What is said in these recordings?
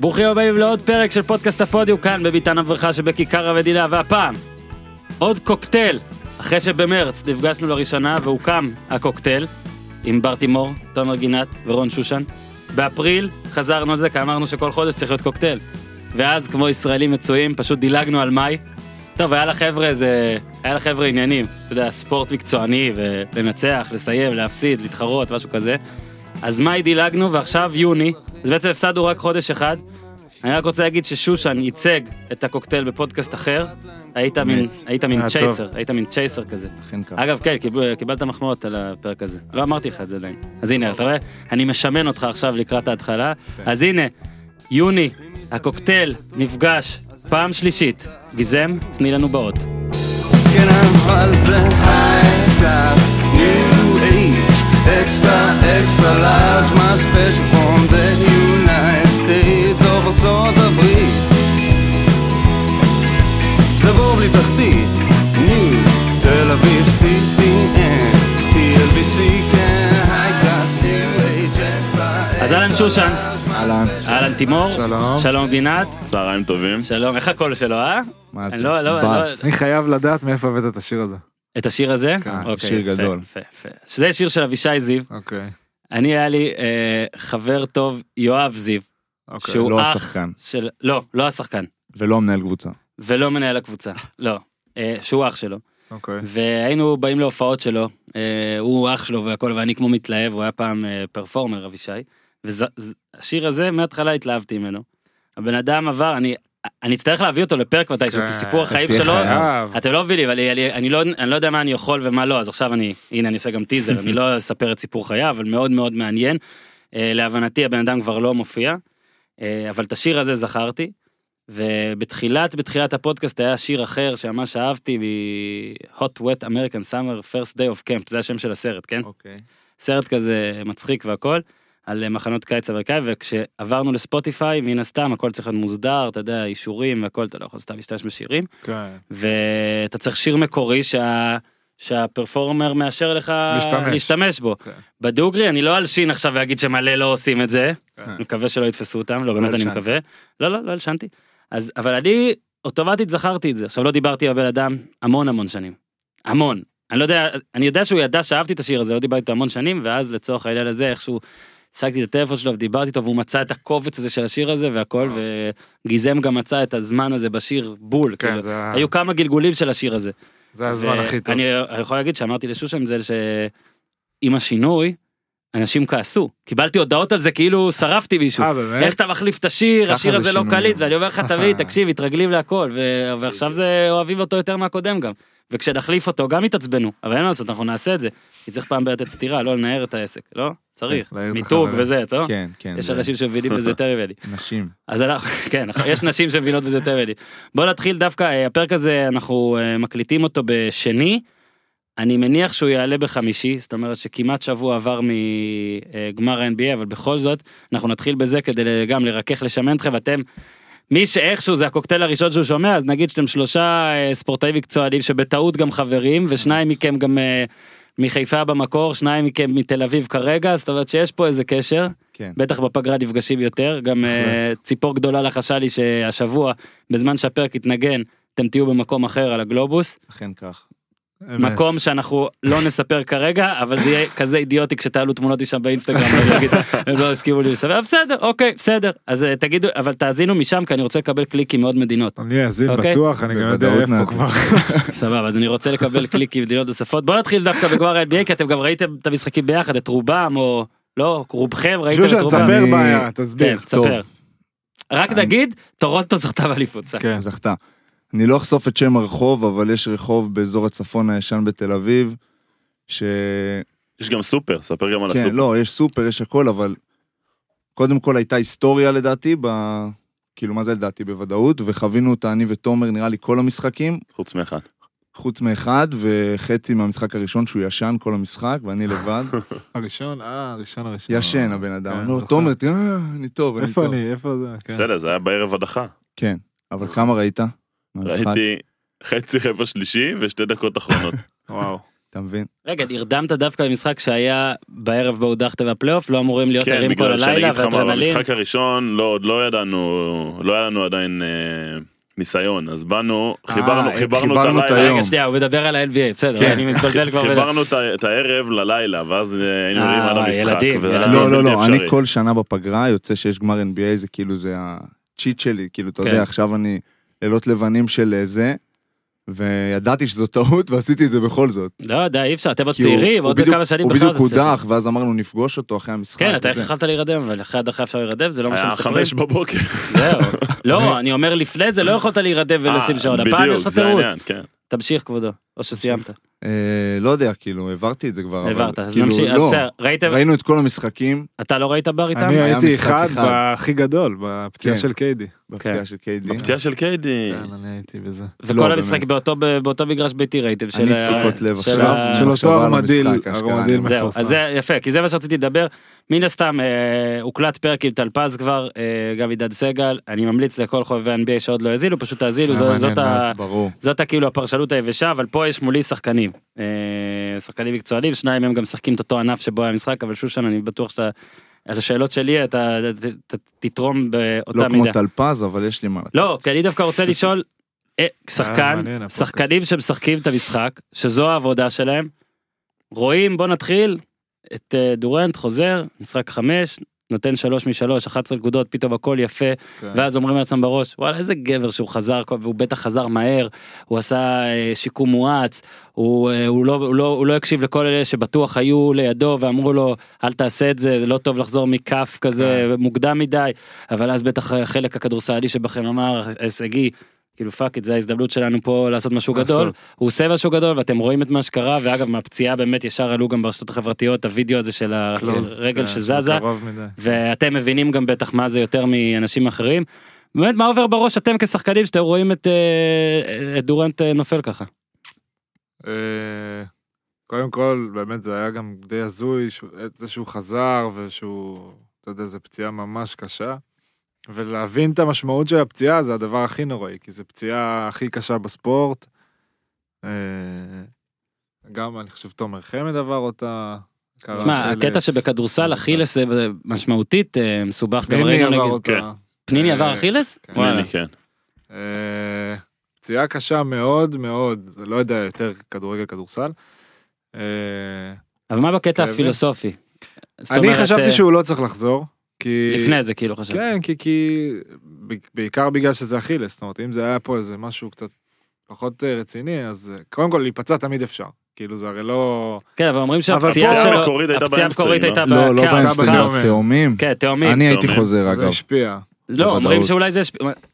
ברוכים הבאים לעוד פרק של פודקאסט הפודיו כאן בביתן הברכה שבכיכר המדינה והפעם עוד קוקטייל אחרי שבמרץ נפגשנו לראשונה והוקם הקוקטייל עם בר תימור, תומר גינת ורון שושן. באפריל חזרנו על זה כי אמרנו שכל חודש צריך להיות קוקטייל. ואז כמו ישראלים מצויים פשוט דילגנו על מאי. טוב היה לחבר'ה איזה, היה לחבר'ה עניינים, אתה יודע, ספורט מקצועני ולנצח, לסיים, להפסיד, להתחרות, משהו כזה. אז מאי דילגנו ועכשיו יוני, אז בעצם הפסדנו רק חודש אחד. אני רק רוצה להגיד ששושן ייצג את הקוקטייל בפודקאסט אחר. היית מין, היית מין טוב. צ'ייסר, היית מין צ'ייסר כזה. אכן כך. אגב, כן, קיבל, קיבלת מחמאות על הפרק הזה. לא אמרתי לך את זה עדיין. אז הנה, אתה רואה? אני משמן אותך עכשיו לקראת ההתחלה. אז הנה, יוני, הקוקטייל נפגש פעם שלישית. גיזם, תני לנו באות. כן אבל אקסטרה אקסטרה לארג', מה ספיישל פרום דה יונייט סטייטס או ארצות הברית. זה בור בלי תחתית, ניו, תל אביב CPN, TLBC כן, היי קלאס, ניו אייג', אקסטרה אז אהלן שושן, אהלן. אהלן תימור, שלום. שלום גינת, צהריים טובים. שלום, איך הקול שלו, אה? מה זה? לא, לא. לא- אני חייב לדעת מאיפה הבאת את השיר הזה. את השיר הזה? כן, אוקיי, שיר יפה, גדול. יפה, יפה. שזה שיר של אבישי זיו. אוקיי. אני היה לי אה, חבר טוב, יואב זיו, אוקיי. שהוא לא אח השחקן. של... לא, לא השחקן. ולא המנהל קבוצה. ולא מנהל הקבוצה, לא. אה, שהוא אח שלו. אוקיי. והיינו באים להופעות שלו, אה, הוא אח שלו והכל, ואני כמו מתלהב, הוא היה פעם אה, פרפורמר, אבישי. והשיר הזה, מההתחלה התלהבתי ממנו. הבן אדם עבר, אני... אני אצטרך להביא אותו לפרק מתישהו, כי סיפור החיים שלו. אתם לא מבינים, אני, לא, אני לא יודע מה אני יכול ומה לא, אז עכשיו אני, הנה אני עושה גם טיזר, אני לא אספר את סיפור חיי, אבל מאוד מאוד מעניין. אה, להבנתי הבן אדם כבר לא מופיע, אה, אבל את השיר הזה זכרתי, ובתחילת, בתחילת הפודקאסט היה שיר אחר שממש אהבתי, מ-Hot Wet American Summer First Day of Camp, זה השם של הסרט, כן? אוקיי. סרט כזה מצחיק והכל, על מחנות קיץ אמריקאי, וכשעברנו לספוטיפיי, מן הסתם הכל צריך להיות מוסדר, אתה יודע, אישורים והכל, אתה לא יכול סתם להשתמש בשירים. כן. ואתה צריך שיר מקורי שה... שהפרפורמר מאשר לך להשתמש. להשתמש בו. כן. בדוגרי אני לא אלשין עכשיו ואגיד שמלא לא עושים את זה, כן. אני מקווה שלא יתפסו אותם, לא באמת אני. מקווה. לא לא לא הלשנתי. אז אבל אני אוטומטית זכרתי את זה, עכשיו לא דיברתי עם הבן אדם המון המון שנים. המון. אני לא יודע, אני יודע שהוא ידע שאהבתי את השיר הזה, לא דיברתי איתו המון שנים, ואז לצורך העניין הזה איכשהו השגתי את הטלפון שלו ודיברתי איתו והוא מצא את הקובץ הזה של השיר הזה והכל, וגיזם גם מצא את הזמן הזה בשיר בול. כן, כאילו. זה היו כמה גלגולים של השיר הזה. זה הזמן הכי טוב. אני יכול להגיד שאמרתי לשושן זה שעם השינוי, אנשים כעסו. קיבלתי הודעות על זה כאילו שרפתי מישהו. אה, באמת? איך אתה מחליף את השיר, השיר זה הזה לא. קליט, ואני אומר לך תביא, תקשיב, מתרגלים להכל, ו- ועכשיו זה אוהבים אותו יותר מהקודם גם. וכשנחליף אותו גם יתעצבנו, אבל אין מה לעשות, אנחנו נעשה את זה. כי צריך פעם לתת סטירה, לא לנער את העסק, לא? צריך. כן, מיתוג. וזה, טוב? כן, כן. יש אנשים שמבינים בזה יותר ממני. נשים. אז אנחנו, כן, יש נשים שמבינות בזה יותר ממני. בוא נתחיל דווקא, אה, הפרק הזה אנחנו אה, מקליטים אותו בשני. אני מניח שהוא יעלה בחמישי, זאת אומרת שכמעט שבוע עבר מגמר ה-NBA, אבל בכל זאת, אנחנו נתחיל בזה כדי גם לרכך לשמן אתכם, ואתם, מי שאיכשהו זה הקוקטייל הראשון שהוא שומע, אז נגיד שאתם שלושה אה, ספורטאים מקצוענים שבטעות גם חברים, ושניים מכם גם אה, מחיפה במקור, שניים מכם מתל אביב כרגע, זאת אומרת שיש פה איזה קשר. כן. בטח בפגרה נפגשים יותר, גם אה, בהחלט. ציפור גדולה לחשה לי שהשבוע, בזמן שהפרק יתנגן, אתם תהיו במקום אחר על הגלובוס, אכן כך. מקום שאנחנו לא נספר כרגע, אבל זה יהיה כזה אידיוטי כשתעלו תמונות משם באינסטגרם, הם לא הסכימו לי לספר, בסדר, אוקיי, בסדר, אז אה, תגידו, אבל תאזינו משם, כי אני רוצה לקבל קליקים מעוד מדינות. אני אאזין אוקיי. בטוח, אני גם יודע איפה. כבר. סבבה, אז אני רוצה לקבל קליקים ממדינות נוספות. בוא נתחיל דווקא בגמר ה-NBA, כי אתם גם ראיתם את המשחקים ביחד, את רובם, או לא, רובכם ראיתם את רובם. תספר בעיה, כן, תסביר. תספר. רק נגיד, טורונטו זכתה באליפות. כן. זכתה. אני לא אחשוף את שם הרחוב, אבל יש רחוב באזור הצפון הישן בתל אביב, ש... יש גם סופר, ספר גם על כן, הסופר. לא, יש סופר, יש הכל, אבל קודם כל הייתה היסטוריה לדעתי, ב... כאילו מה זה לדעתי בוודאות, וחווינו אותה אני ותומר נראה לי כל המשחקים, חוץ מאחד. חוץ מאחד, וחצי מהמשחק הראשון שהוא ישן כל המשחק, ואני לבד. הראשון, אה, הראשון הראשון. ישן הבן אדם. כן, לא, זוכר. תומר, תראה, אני טוב, אני איפה טוב. אני, איפה זה? כן. בסדר, זה היה בערב הדחה. כן, אבל כמה ראית? ראיתי חצי רבע שלישי ושתי דקות אחרונות. וואו. אתה מבין? רגע, נרדמת דווקא במשחק שהיה בערב בו הודחת בפלייאוף, לא אמורים להיות כן, ערים כל בגלל שאני הלילה אגיד לך מה, ואדרנלין. במשחק הראשון לא, עוד לא ידענו, לא היה לנו עדיין אה, ניסיון, אז באנו, חיברנו, אה, חיברנו את חיברנו את הלילה. רגע, שנייה, הוא מדבר על ה-NBA, בסדר, כן. אני מתבלבל כבר. חיברנו את הערב ללילה, ואז אה, היינו אה, עד וואי, המשחק. לא, לא, לא. אני כל שנה בפגרה יוצא שיש גמר NBA, זה כאילו זה הצ'יט שלי, כאילו, אתה כן. יודע, עכשיו אני לילות לבנים של אה, זה, וידעתי שזו טעות ועשיתי את זה בכל זאת. לא, די, אי אפשר, אתם עוד הוא- צעירים, הוא עוד בדיוק- כמה שנים הוא בכלל. בדיוק תצליחו. הודח, ואז אמרנו נפגוש אותו אחרי המשחק. כן, אתה איך. יכלת להירדם, אבל אחרי הדחה אפשר להירדם, זה לא מה היה שמספרים. חמש בבוקר. זהו. לא, אני אומר לפני זה לא יכולת להירדם ולשים אה, שעון, הפעם בדיוק, יש לך תירוץ. כן. תמשיך כבודו, או שסיימת. אה, לא יודע, כאילו, העברתי את זה כבר, העברת, אז כאילו, נמשיך, אז לא. בסדר, ראיתם, ראינו את כל המשחקים אתה לא ראית בר איתם? אני הייתי אחד אחד. בהכי גדול, בפציעה כן. של קיידי. בפציעה של קיידי. בפציעה של קיידי. כן, אני הייתי בזה. לא, וכל המשחק באמת. באותו- מגרש ביתי ראיתם, של אני ה- דפיקות לב עכשיו. של אותו ארמדיל, המשחק, ארמדיל אני- זהו, מפורסם. אז זה יפה, כי זה מה שרציתי לדבר. מן הסתם, אה, הוקלט פרק עם טלפז כבר, אה, גם עידן סגל, אני ממליץ לכל חובבי NBA שעוד לא האזינו, פשוט זו- מעניין זאת ה-. זאת כאילו הפרשנות היבשה, אבל פה יש מולי שחקנים. אה, שחקנים מקצוענים, שניים מהם גם משחקים את אותו ענף שבו היה המשחק, אבל שושן, אני בטוח שאתה, על השאלות שלי אתה ת- ת- תתרום באותה לא כמו מידה. טלפז, אבל יש לי מה לתת. לא, כי אני דווקא רוצה לשאול, אה, שחקן, הפודקאסט. שחקנים שמשחקים את המשחק, שזו העבודה שלהם, רואים, בוא נתחיל, את אה, דורנט חוזר, משחק חמש, נותן שלוש משלוש, 11 נקודות, פתאום הכל יפה, כן. ואז אומרים לעצמם בראש, וואלה, איזה גבר שהוא חזר, והוא בטח חזר מהר, הוא עשה אה, שיקום מואץ, הוא, אה, הוא, לא, הוא, לא, הוא לא הקשיב לכל אלה שבטוח היו לידו ואמרו לו, אל תעשה את זה, זה לא טוב לחזור מכף כזה מוקדם מדי, אבל אז בטח החלק הכדורסלי שבכם אמר, הישגי, כאילו fuck את זה ההזדמנות שלנו פה לעשות משהו לעשות. גדול, הוא עושה משהו גדול ואתם רואים את מה שקרה, ואגב מהפציעה באמת ישר עלו גם ברשתות החברתיות הוידאו הזה של הרגל כן, שזזה. זה. ואתם מבינים גם בטח מה זה יותר מאנשים אחרים. באמת מה עובר בראש אתם כשחקנים שאתם רואים את, אה, את דורנט אה, נופל ככה. אה, קודם כל, באמת זה היה גם די הזוי, זה שהוא חזר ושהוא, אתה יודע, זו פציעה ממש קשה. ולהבין את המשמעות של הפציעה זה הדבר הכי נוראי, כי זו פציעה הכי קשה בספורט. אה, גם, אני חושב, תומר חמד עבר אותה. קרא שמע, אכילס. הקטע שבכדורסל אכילס זה משמעותית אה, מסובך גם פניני ראינו עבר נגיד. אותה. כן. פניני עבר אה, אכילס? כן. אני כן. אה, פציעה קשה מאוד מאוד, לא יודע, יותר כדורגל, כדורסל. אה, אבל מה בקטע. הפילוסופי? אני חשבתי אה, שהוא לא צריך לחזור. כי... לפני זה כאילו חשבתי. כן, כי, כי... בעיקר בגלל שזה אכילס, זאת אומרת, אם זה היה פה איזה משהו קצת פחות אה, רציני, אז אה, קודם כל להיפצע תמיד אפשר. כאילו זה הרי לא... כן, אבל אומרים אבל שהפציעה שלו, המקורית הייתה הפציעה המקורית הייתה לא, לא באינסטגרם, קו. בתאומים. תאומים. כן, תאומים. אני הייתי. חוזר, זה אגב. השפיע. לא, אומרים. שאולי זה,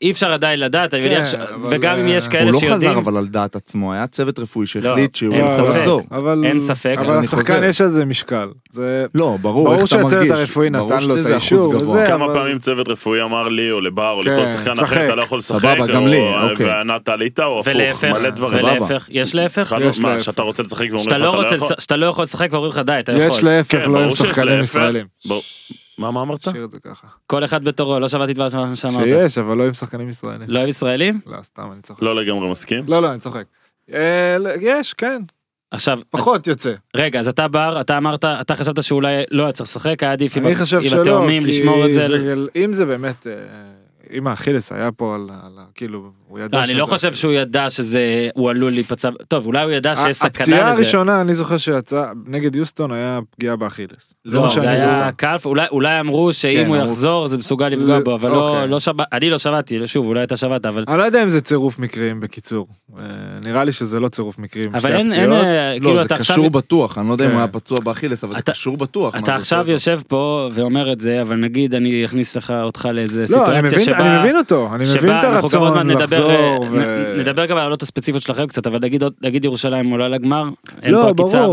אי אפשר עדיין לדעת, אני כן, מניח, ש- אבל, וגם אם אה, יש כאלה הוא לא שיודעים, חזר אבל על דעת עצמו, היה צוות רפואי שהחליט שהוא אין לא ספק. יכול לחזור. אבל... אין ספק, אבל השחקן חוזר. יש על זה משקל. זה... לא, ברור, ברור איך אתה שהצוות מרגיש. הרפואי ברור נתן לו את האישור כמה אבל- פעמים צוות רפואי אמר לי או לבר או לכל כן, שחקן שחק. אחר, אתה לא יכול לשחק, סבבה, גם לי, אוקיי. וענת עלית או הפוך, מלא דברים. ולהפך, יש להפך? יש מה, להפך. שאתה רוצה לשחק ואומרים שאתה לך לא אתה רוצה, לא יכול? שאתה לא יכול לשחק ואומרים לך די, אתה יש יכול. להפך, כן, לא עם שחקנים. ישראלים. מה, מה אמרת? תשאיר את זה ככה. כל אחד בתורו, לא שמעתי את מה שאמרת. שיש, אבל לא עם שחקנים ישראלים. לא עם ישראלים? לא, סתם, אני צוחק. לא לגמרי מסכים. לא, לא, אני צוחק. אה, יש, כן. עכשיו, פחות יוצא. רגע, אז אתה בר, אתה אמרת, אתה חשבת שאולי לא היה צריך לשחק, היה עדיף עם התאומים, לשמור את זה. זה- אם זה באמת, אה, אם האכילס היה פה על, על ה- כאילו, הוא ידע לא, אני לא חושב. שהוא ידע שזה, הוא עלול להיפצע, טוב, אולי הוא ידע שיש סכנה הפציעה לזה. הראשונה, אני זוכר שיצא, נגד יוסטון היה פגיעה באכילס. זה לא, מה זה שאני היה זוכר. קלף, אולי, אולי אמרו שאם כן, הוא. יחזור זה מסוגל לפגוע בו, אבל לא, אוקיי. לא שמע, אני לא שמעתי, שוב, אולי אתה שמעת, אבל, אני לא יודע אם זה צירוף מקרים, בקיצור. אה, נראה לי שזה לא צירוף מקרים, אבל אין, אין. אה, כאילו לא, זה אתה עכשיו, קשור בטוח, אני לא יודע אם כן. הוא היה פצוע באכילס, אבל זה קשור בטוח. אתה זה עכשיו. יושב פה ואומר את זה, אבל נגיד אני אכניס לך אותך לאיזה לא, סיטואציה אני מבין אותו, אני שבה מבין את הרצון לחזור. אה, ו- נדבר גם על העלות הספציפיות שלכם קצת, אבל נגיד, ירושלים עולה לגמר, אין לא, פה עקיצה.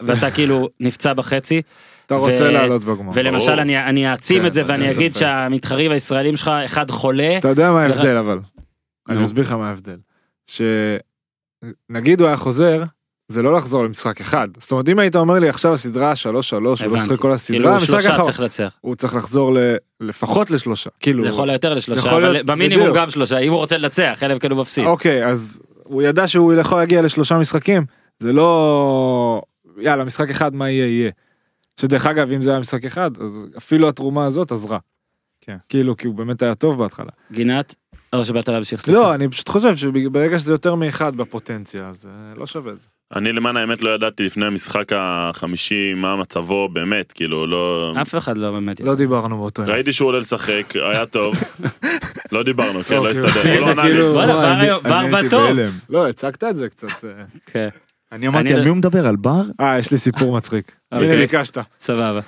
ואתה, כאילו נפצע בחצי, אתה רוצה ו- לעלות בגמר. ולמשל ברור. אני, אני אעצים כן, את זה ואני אגיד ספק. שהמתחרים הישראלים שלך, אחד חולה, אתה יודע מה ההבדל אבל. נו. אני אסביר לך מה ההבדל. שנגיד הוא היה חוזר, זה לא לחזור למשחק אחד. זאת אומרת, אם היית אומר לי עכשיו הסדרה 3-3, הוא לא. שחק כל הסדרה, כאילו המשחק שלושה צריך לנצח, הוא צריך לחזור ל- לפחות לשלושה. כאילו, לכל היותר לשלושה, אבל להיות- במינימום בדיוק. גם שלושה, אם הוא רוצה לנצח, אלא אם כן הוא מפסיד. אוקיי, אז הוא ידע שהוא יכול להגיע לשלושה משחקים, זה לא, יאללה, משחק אחד, מה יהיה, יהיה. שדרך אגב, אם זה היה משחק אחד, אז אפילו התרומה הזאת עזרה. כן. כאילו, כי הוא באמת היה טוב בהתחלה. גינת, או שבאת להמשיך? סליחה. לא, אני פשוט חושב שברגע שזה יותר מאחד בפוטנציה, אז אה, לא שווה את זה. אני למען האמת לא ידעתי לפני המשחק החמישי מה מצבו באמת, כאילו לא... אף אחד לא באמת. לא דיברנו באותו יום. ראיתי שהוא עולה לשחק, היה טוב. לא דיברנו, כן, לא אוקיי, הסתדר. הציג הוא לא זה ענה לי. כאילו- וואלה, בר בטוב. לא, הצגת את זה קצת. אה. כן, אני אמרתי, על מי הוא מדבר? על בר? אה, יש לי סיפור מצחיק. אוקיי. הנה ביקשת. סבבה.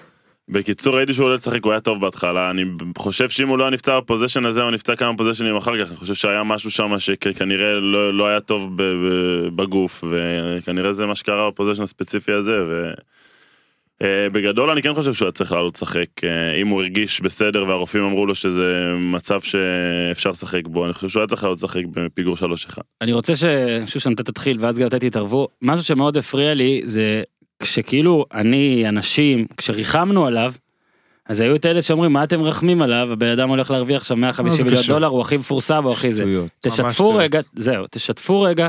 בקיצור ראיתי שהוא עולה לשחק, הוא היה טוב בהתחלה, אני חושב שאם הוא לא נפצע בפוזיישן הזה, הוא נפצע כמה פוזיישנים אחר כך, אני חושב שהיה משהו שם שכנראה לא, לא היה טוב בגוף, וכנראה זה מה שקרה בפוזיישן הספציפי הזה, ו... אה, אני כן חושב שהוא היה צריך לעלות לשחק, אה, אם הוא הרגיש בסדר והרופאים אמרו לו שזה מצב שאפשר לשחק בו, אני חושב שהוא היה צריך לעלות לשחק בפיגור 3-1. אני רוצה ששושן אתה תתחיל ואז גם אתם תתערבו. משהו שמאוד הפריע לי זה כשכאילו אני, אנשים, כשריחמנו עליו, אז היו את אלה שאומרים מה אתם מרחמים עליו, הבן אדם הולך להרוויח עכשיו 150 זה מיליון? דולר, הוא הכי מפורסם, הוא הכי זה. תשתפו. רגע, זהו, תשתפו רגע.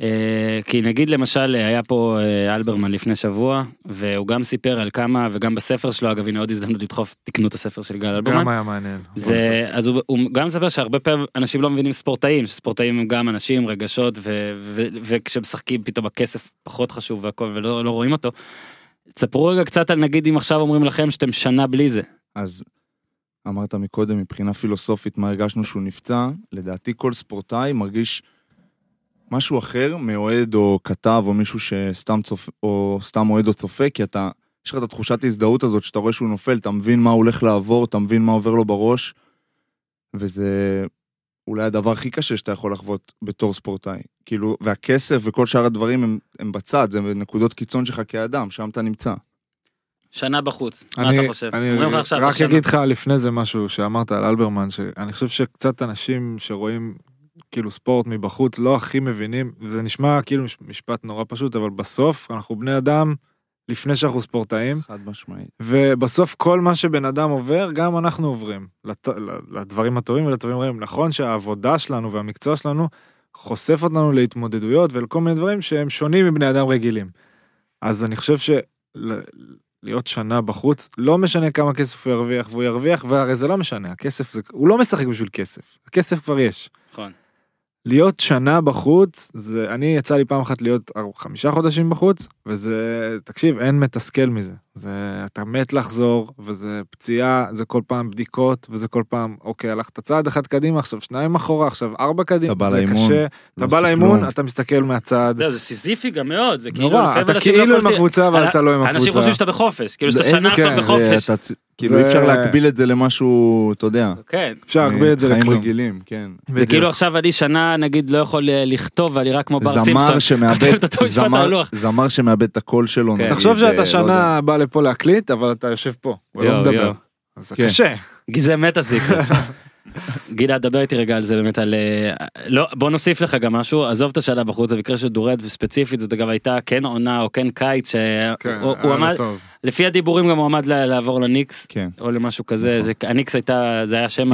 אה, כי נגיד למשל היה פה אה, אלברמן לפני שבוע והוא גם סיפר על כמה וגם בספר שלו אגב הנה עוד הזדמנות לדחוף תקנו את הספר של גל אלברמן. גם היה מעניין. זה אז הוא, הוא גם מספר שהרבה פעמים אנשים לא מבינים ספורטאים שספורטאים הם גם אנשים רגשות ו, ו, וכשמשחקים פתאום הכסף פחות חשוב והכל ולא לא רואים אותו. תספרו רגע קצת על נגיד אם עכשיו אומרים לכם שאתם שנה בלי זה. אז אמרת מקודם, מבחינה פילוסופית, מה הרגשנו שהוא נפצע, לדעתי כל ספורטאי מרגיש משהו אחר מאוהד או כתב או מישהו שסתם צופה, או סתם אוהד או צופה, כי אתה, יש לך את התחושת ההזדהות הזאת שאתה רואה שהוא נופל, אתה מבין מה הוא הולך לעבור, אתה מבין מה עובר לו בראש, וזה אולי הדבר הכי קשה שאתה יכול לחוות בתור ספורטאי. כאילו, והכסף וכל שאר הדברים הם, הם בצד, זה נקודות קיצון שלך כאדם, שם אתה נמצא. שנה בחוץ. מה אני, אתה חושב? אני אומרים לך עכשיו, רק. אגיד לך לפני זה משהו שאמרת על אלברמן, שאני חושב שקצת אנשים שרואים כאילו ספורט מבחוץ לא הכי מבינים, זה נשמע כאילו מש- משפט נורא פשוט, אבל בסוף אנחנו בני אדם לפני שאנחנו ספורטאים, חד משמעית. ובסוף כל מה שבן אדם עובר, גם אנחנו עוברים. לת, לדברים הטובים ולדברים הרעים. נכון שהעבודה שלנו והמקצוע שלנו חושף אותנו להתמודדויות ולכל מיני דברים שהם שונים מבני אדם רגילים. אז אני חושב שלהיות שנה בחוץ, לא משנה כמה כסף הוא ירוויח, והוא ירוויח, והרי זה לא משנה, הכסף זה, הוא לא משחק בשביל כסף, הכסף כבר יש. נכון. להיות שנה בחוץ, זה, אני יצא לי פעם אחת להיות חמישה חודשים בחוץ, וזה, תקשיב, אין מתסכל מזה. זה, אתה מת לחזור, וזה פציעה, זה כל פעם בדיקות, וזה כל פעם, אוקיי, הלכת צעד אחד קדימה, עכשיו שניים אחורה, עכשיו ארבע קדימה, אתה בא זה לאימון, קשה. לא אתה בא לאימון. אתה מסתכל מהצד. זהו, זה סיזיפי גם מאוד, זה כאילו... נורא, אתה אנשים לא כאילו עם הקבוצה, אבל אתה לא עם אנשים הקבוצה. חושבים שאתה בחופש, כאילו שאתה שנה כן, עכשיו זה- בחופש. כאילו זה- אי אפשר להקביל את זה למשהו, אתה יודע, כן. אפשר להגביל את זה חיים לכלום. רגילים, כן. זה בדיוק. כאילו עכשיו אני שנה נגיד לא יכול אה, לכתוב ואני רק כמו בר על זמר- שמאבד את הקול שלו. כן. תחשוב אה, שאתה לא שנה בא לפה להקליט, אבל אתה יושב פה, ולא יואו, מדבר. זה כן. קשה. גילה, דבר איתי רגע על זה באמת על... אה, לא, בוא נוסיף לך גם משהו, עזוב את השאלה בחוץ, במקרה של דורד וספציפית זאת אגב הייתה כן עונה או כן קיץ, כן, שהוא הוא היה עמד, טוב. לפי הדיבורים גם הוא עמד לעבור לניקס, כן, או למשהו כזה, נכון. זה- הניקס הייתה, זה היה שם.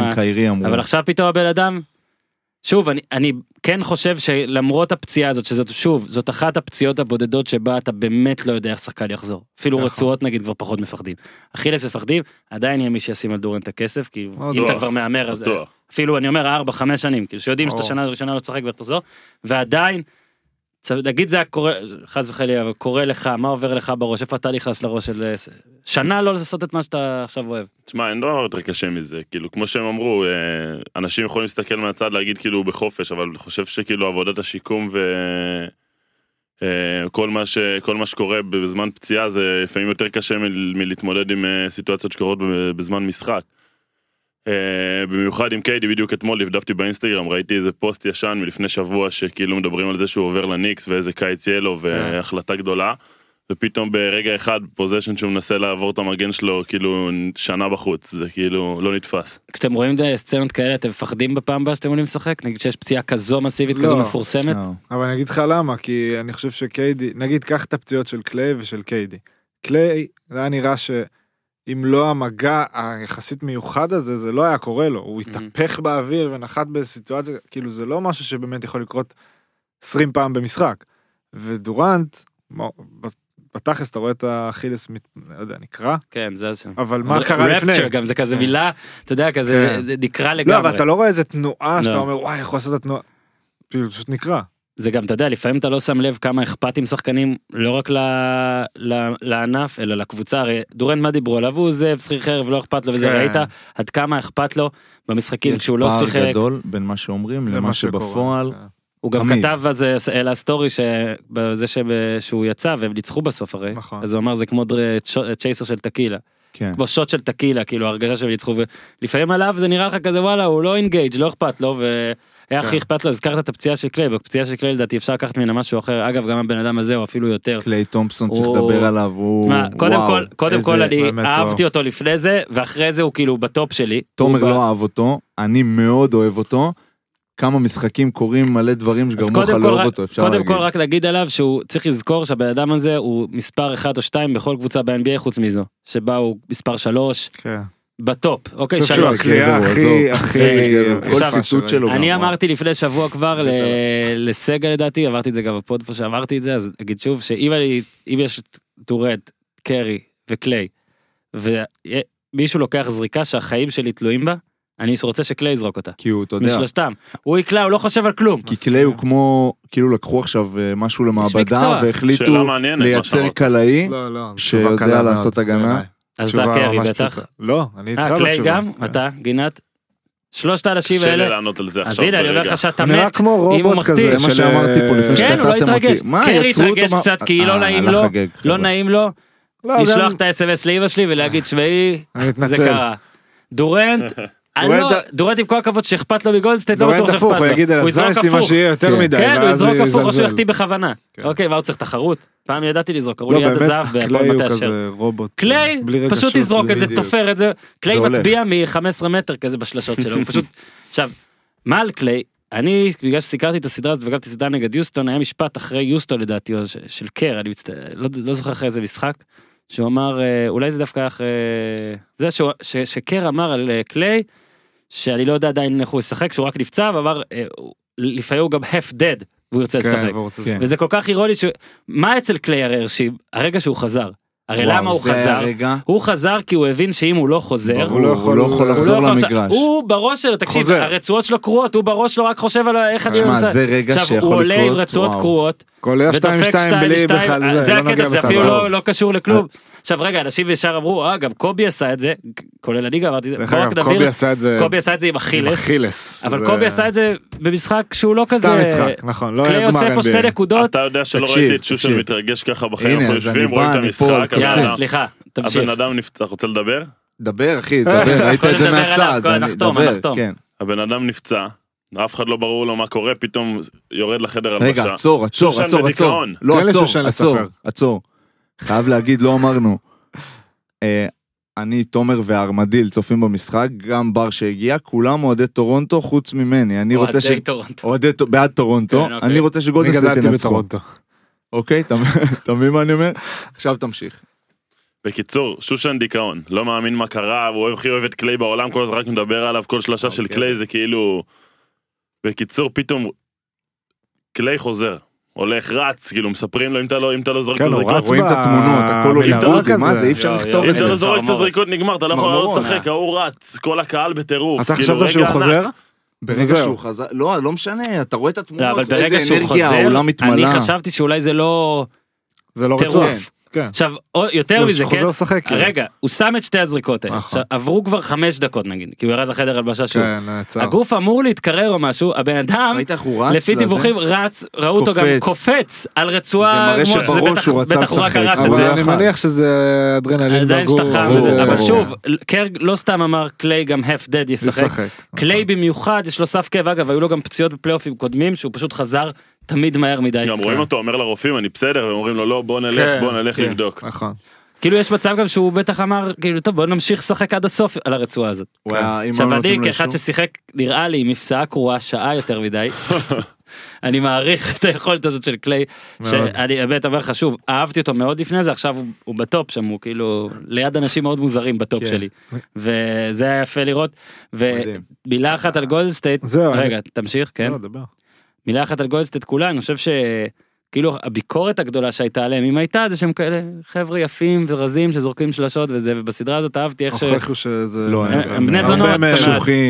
אבל עכשיו פתאום הבן אדם, שוב, אני, אני כן חושב שלמרות הפציעה הזאת, שזאת, שוב, זאת אחת הפציעות הבודדות שבה אתה באמת לא יודע איך שחקן יחזור. אפילו נכון. רצועות נגיד כבר פחות מפחדים. אכילס מפחדים, עדיין יהיה מי שישים על דורן את הכסף, כי אם אתה כבר מהמר אז... בטוח. אפילו אני אומר ארבע, חמש שנים, כאילו שיודעים שאתה. שנה ראשונה לא תשחק ותחזור, ועדיין, נגיד זה היה קורה, חס וחלילה, אבל קורה לך, מה עובר לך בראש, איפה אתה נכנס לראש של אה, שנה לא לעשות את מה שאתה עכשיו אוהב. תשמע, אין דבר יותר קשה מזה, כאילו, כמו שהם אמרו, אה, אנשים יכולים להסתכל מהצד להגיד כאילו בחופש, אבל אני חושב שכאילו עבודת השיקום ו... אה, מה, ש... מה שקורה בזמן פציעה זה לפעמים יותר קשה מלהתמודד עם סיטואציות שקורות בזמן משחק. אה, במיוחד עם קיידי, בדיוק אתמול דפדפתי באינסטגרם, ראיתי איזה פוסט ישן מלפני שבוע שכאילו מדברים על זה שהוא עובר לניקס ואיזה קיץ יהיה לו והחלטה גדולה. ופתאום ברגע אחד פוזיישן שהוא מנסה לעבור את המגן שלו כאילו שנה בחוץ זה כאילו לא נתפס. כשאתם רואים את סצנות כאלה אתם מפחדים בפעם הבאה שאתם עולים לשחק? נגיד שיש פציעה כזו מסיבית לא. כזו מפורסמת? אה, אבל אני אגיד לך למה, כי אני חושב שקיידי, נגיד קח את הפציעות של קליי ושל קיידי. קליי, זה היה נראה שאם לא המגע היחסית מיוחד הזה, זה לא היה קורה לו. הוא התהפך באוויר ונחת בסיטואציה, כאילו זה לא משהו שבאמת יכול לקרות 20 פעם במשחק. ודורנט, בתכלס אתה רואה את האכילס, לא יודע, נקרע, כן, זה שם. אבל מה קרה לפני? רפצ'ר גם זה כזה מילה, אתה יודע, כזה כן. זה נקרא לא, לגמרי. אבל אתה לא רואה איזה תנועה שאתה לא. אומר, וואי, איך הוא עשה את התנועה. כאילו, פשוט נקרע. זה גם, אתה יודע, לפעמים אתה לא שם לב כמה אכפתים שחקנים, לא רק ל, ל, לענף, אלא לקבוצה, הרי דורנט מה דיברו עליו, הוא עוזב, שכיר חרב, לא אכפת לו וזה, כן. ראית עד כמה אכפת לו במשחקים כשהוא לא יש שיחק, פער גדול בין מה שאומרים למה. שבפועל. כן. הוא גם תמיד. כתב אז העלה סטורי שבזה שהוא יצא והם ניצחו בסוף הרי, נכון. אז הוא אמר זה כמו דר- צ'ייסר של טקילה, כן. כמו שוט של טקילה, כאילו הרגשה שהם ניצחו, ולפעמים עליו זה נראה לך כזה וואלה, הוא לא engaged, לא אכפת לו, והיה כן. הכי אכפת לו, הזכרת את הפציעה של קליי, בפציעה של קליי לדעתי אפשר לקחת ממנה משהו אחר, אגב גם הבן אדם הזה הוא אפילו יותר. קליי תומפסון צריך לדבר עליו, הוא... קודם כל, קודם כל אני אהבתי. אותו לפני זה, ואחרי זה הוא כאילו ב top שלי. תומר לא אהב אותו, אני מאוד אוהב אותו. כמה משחקים קורים מלא דברים שגרמו לך קודם לאהוב אותו, אפשר קודם להגיד. כל רק להגיד עליו שהוא צריך לזכור שהבן אדם הזה הוא מספר 1 או 2 בכל קבוצה ב-NBA חוץ מזו, שבה הוא מספר 3 כן. ב top, אוקיי, אני חושב שלוש. שהוא גבר, הכי, עזוב. הכי... אה, כל ציטוט שלו אני. אמרתי לפני שבוע כבר ל- לסגה לדעתי, אמרתי את זה גם בפוד פה שאמרתי את זה, אז אגיד שוב שאם אני- אם יש טורט, קרי וקליי, ומישהו לוקח זריקה שהחיים שלי תלויים בה, אני רוצה שקליי יזרוק אותה. כי הוא, אתה יודע, משלושתם. הוא יקלע, הוא לא חושב על כלום. כי קליי הוא כמו, כאילו לקחו עכשיו אה, משהו למעבדה. והחליטו לייצר. קלעי. לא, לא. שיודע לעשות הגנה. אז אתה קרי בטח. לא, אני איתך אה, קליי בתשובה. גם? אתה, גינת? שלושת האנשים קשה לי האלה. לענות על זה אז עכשיו הנה, אני אומר. לך שאתה הוא נראה מת. כמו רובוט. כזה. זה מה שאמרתי פה לפני כן, הוא לא שקטעתם התרגש. אותי. מה, קרי התרגש קצת כי לא אה, נעים הלך לו, לא. נעים לו, לא, לשלוח את האס.אם.אס לאמא שלי ולהגיד שמעי, זה. קרה. דורנט, דורנט- לא- עם כל הכבוד שאכפת לו מגולדסטייט, לא בטוח שאכפת הוא לו. יגיד על הוא הזייסטי מה. שיהיה יותר כן. מדי, כן, הוא יזרוק הפוך או שהוא. יחטיא בכוונה. כן. אוקיי, מה הוא צריך תחרות? פעם ידעתי לזרוק, לא, לי יד הזהב בהפועל הוא מטה אשר. קליי, פשוט יזרוק את זה. תופר את זה. קליי. מצביע מ-15 מטר כזה בשלשות שלו, הוא פשוט... עכשיו, מה על קליי? אני, בגלל שסיקרתי את הסדרה הזאת וגם את הסדרה נגד יוסטון, היה משפט אחרי יוסטון לדעתי, של קר, אני מצטער, לא, לא זוכר אחרי איזה משחק, שהוא אמר, אה, אולי זה דווקא אחרי... זה שהוא- ש- שקר אמר על אה, קליי, שאני לא יודע עדיין איך הוא ישחק, שהוא רק נפצע, ואמר, אה, לפעמים הוא גם half dead, והוא ירצה כן, לשחק. כן. וזה כל כך אירוני, ש... מה אצל קליי הרי הרשים? הרגע שהוא חזר. הרי וואו, למה הוא זה חזר? הרגע. הוא חזר כי הוא הבין שאם הוא לא חוזר, הוא לא יכול- הוא לא יכול הוא לא לחזור יכול עכשיו- למגרש. הוא בראש שלו, תקשיב, חוזר. הרצועות שלו קרועות, הוא בראש שלו רק חושב על איך אני עושה. זה רגע עכשיו, שיכול הוא לקרות. עולה עם רצועות. קרועות, קולע ודופק 2-2 שתיים בלי בכלל, זה לא הקטע, זה. אפילו לא- לא קשור לכלום. עכשיו רגע, אנשים ישר אמרו, אה, גם קובי עשה את זה, כולל אני גם אמרתי את זה, דרך בוא רק אגב, קובי נבהיר, עשה את זה קובי עשה את זה עם אכילס. אבל קובי עשה את זה במשחק שהוא לא כזה, סתם משחק, נכון, לא קליי היה גמר עושה פה. שתי נקודות, אתה יודע שלא ראיתי את שושן. מתרגש ככה בחיים, הנה, אנחנו אז אני יושבים, בא, רואים את אני פה, המשחק, יאללה, סליחה, תמשיך. הבן אדם נפצע, רוצה לדבר? דבר אחי, דבר, ראית את זה מהצד. נחתום, נחתום. כן. הבן אדם נפצע, אף אחד לא ברור לו מה קורה, פתאום יורד לחדר הלבשה. רגע, עצור, עצור, עצור, עצור. לא, עצור, עצור. עצור. חייב להגיד, לא אמרנו. אה, אני, תומר והארמדיל צופים במשחק, גם בר שהגיע, כולם אוהדי טורונטו חוץ ממני. אני רוצה ש... אוהדי טורונטו. אוהדי בעד טורונטו, כן, אוקיי. אני רוצה אני שגולדסטייט גדלתי ינצחו. בטורונטו. אוקיי, אתה מבין מה אני אומר? עכשיו תמשיך. בקיצור, שושן דיכאון, לא מאמין מה קרה, הוא הכי אוהב את קליי בעולם, כל הזמן רק מדבר עליו, כל שלושה של אוקיי. קליי זה כאילו... בקיצור, פתאום קליי חוזר, הולך, רץ, כאילו מספרים לו אם אתה לא, אם אתה לא זורק את כן, הזריקות, רואים את התמונות, הכל אולימפיאדי, מה. זה, אי אפשר לכתוב יואו, אם את אתה זה. לא זורק את. הזריקות נגמר, אתה לא יכול לעלות צמרמורת. לשחק, ההוא רץ, כל הקהל בטירוף, אתה כאילו, חשבת שהוא חוזר? ברגע. שהוא חזר, לא, לא משנה, אתה רואה את לא, התמונות, אבל ברגע איזה שהוא אנרגיה, העולם מתמלא. אני חשבתי שאולי זה לא זה לא רצוי. כן. עכשיו, יותר מזה, כן? לשחק, כאילו. רגע, הוא שם את שתי הזריקות האלה. נכון. עכשיו, עברו כבר חמש דקות נגיד, כי הוא ירד לחדר הלבשה שוב. כן, נעצר. הגוף אמור להתקרר או משהו, הבן אדם, ראית איך הוא רץ? לפי? דיווחים, רץ, ראו אותו גם קופץ. על רצועה, זה מראה שבראש הוא רצה לשחק. אבל. אני אחד. מניח שזה אדרנלין וזה, אבל. שוב, קרג לא סתם אמר קליי גם half dead ישחק. ישחק. קליי במיוחד יש לו סף כאב אגב היו לו גם פציעות בפלייאופים קודמים שהוא פשוט חזר תמיד מהר מדי. גם רואים אותו אומר לרופאים אני בסדר והם אומרים לו לא בוא כן, נלך בוא נלך כן. לבדוק. נכון. כאילו יש מצב גם שהוא בטח אמר כאילו טוב בוא נמשיך לשחק עד הסוף על הרצועה הזאת. עכשיו היו אני כאחד ששיחק נראה לי עם מפסעה קרועה שעה יותר מדי. אני מעריך את היכולת הזאת של קליי. שאני באמת אומר לך שוב אהבתי אותו מאוד לפני זה עכשיו הוא- הוא ב top שם הוא כאילו ליד אנשים מאוד מוזרים ב top כן. שלי וזה היה יפה לראות. ומילה אחת על גולדסטייט אני- רגע תמשיך כן לא. מילה אחת על גולדסטייט כולה אני חושב כאילו הביקורת הגדולה שהייתה עליהם, אם הייתה, זה שהם כאלה חבר'ה יפים ורזים שזורקים שלשות וזה, ובסדרה הזאת אהבתי איך ש... הוכיחו שזה... לא, הם- בני הם זונות,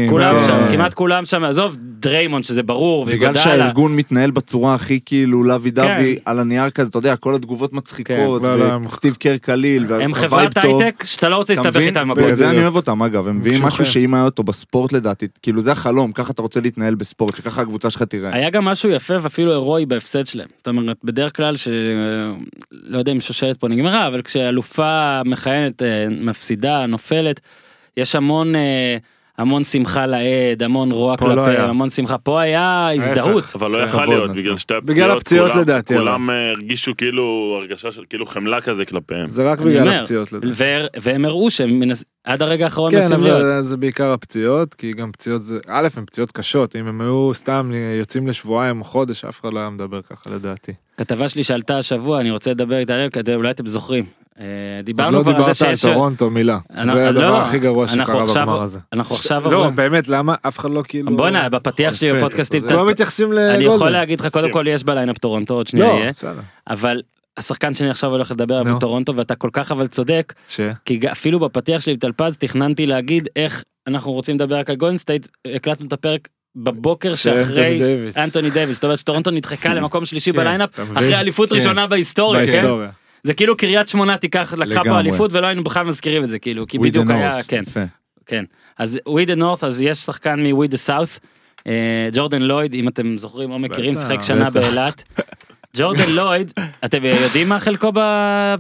כולם מאוד. שם, כמעט כולם שם, עזוב דריימון שזה ברור, בגלל שהארגון מתנהל בצורה הכי כאילו לוי דווי כן. על הנייר כזה, אתה יודע, כל התגובות מצחיקות, כן, וסטיב קר קליל, הם חברת. הייטק שאתה לא רוצה להסתבך? איתם. בגלל. זה אני אוהב אותם אגב, הם מביאים משהו. שאם היה אותו בספורט לדעתי, כאילו זה החלום, ככה אתה רוצה להתנהל בספורט, שככה הקבוצה שלך תראה. היה גם משהו יפה ואפילו הירואי בהפסד שלהם. זאת אומרת, בדרך כלל, ש... לא יודע אם שושלת פה נגמרה, אבל כשאלופה מכהנת, אה, מפסידה, נופלת, יש המון, אה, המון שמחה לאיד, המון רוע לא כלפי, היה. המון שמחה. פה היה הזדהות. אבל לא כן, יכל כבוד להיות. בגלל שתי הפציעות. בגלל הפציעות כולם- לדעתי. כולם אה, הרגישו כאילו הרגשה של כאילו חמלה כזה כלפיהם. זה רק בגלל אומר, הפציעות לדעתי. ו- והם הראו שהם מנס... עד הרגע האחרון כן, מנסים להיות. אבל זה בעיקר הפציעות, כי גם פציעות זה, א', הן פציעות קשות, אם הם היו סתם יוצאים לשבועיים או חודש, אף אחד לא היה מדבר ככה לדעתי. כתבה שלי שעלתה השבוע, אני רוצה לדבר איתה עליהם, אולי אתם זוכרים. אה, דיברנו לא כבר על זה דיברת על שיש... טורונטו מילה, אני- זה לא, הדבר לא, הכי גרוע אנחנו שקרה בגמר הזה. אנחנו עכשיו... לא, באמת, למה אף אחד לא כאילו... בואנה, בפתיח שלי בפודקאסטים, לא מתייחסים לגולדן. אני יכול להגיד לך, קודם כל יש ב lineup טורונטו, עוד שנייה לא, יהיה. אבל השחקן שאני עכשיו הולך לדבר עליו טורונטו, ואתה כל כך אבל צודק? כי אפילו בפתיח שלי בטלפז תכננתי להגיד איך אנחנו רוצים לדבר רק על גולדן סטייט, הקלטנו את הפרק בבוקר שאחרי. אנטוני דייוויס, זאת אומרת שטורונטו נדחקה למקום שלישי כן, ב lineup? אחרי אליפות כן. ראשונה בהיסטוריה, כן? זה כאילו קריית שמונה תיקח, לקחה פה. אליפות ולא היינו בכלל מזכירים את זה, כאילו, כי בדיוק היה, כן. יפה. כן. אז We the North, אז יש שחקן the South, אה, ג'ורדן לויד, אם אתם זוכרים או מכירים, שיחק שנה. באילת. ג'ורדן לויד, אתם יודעים מה חלקו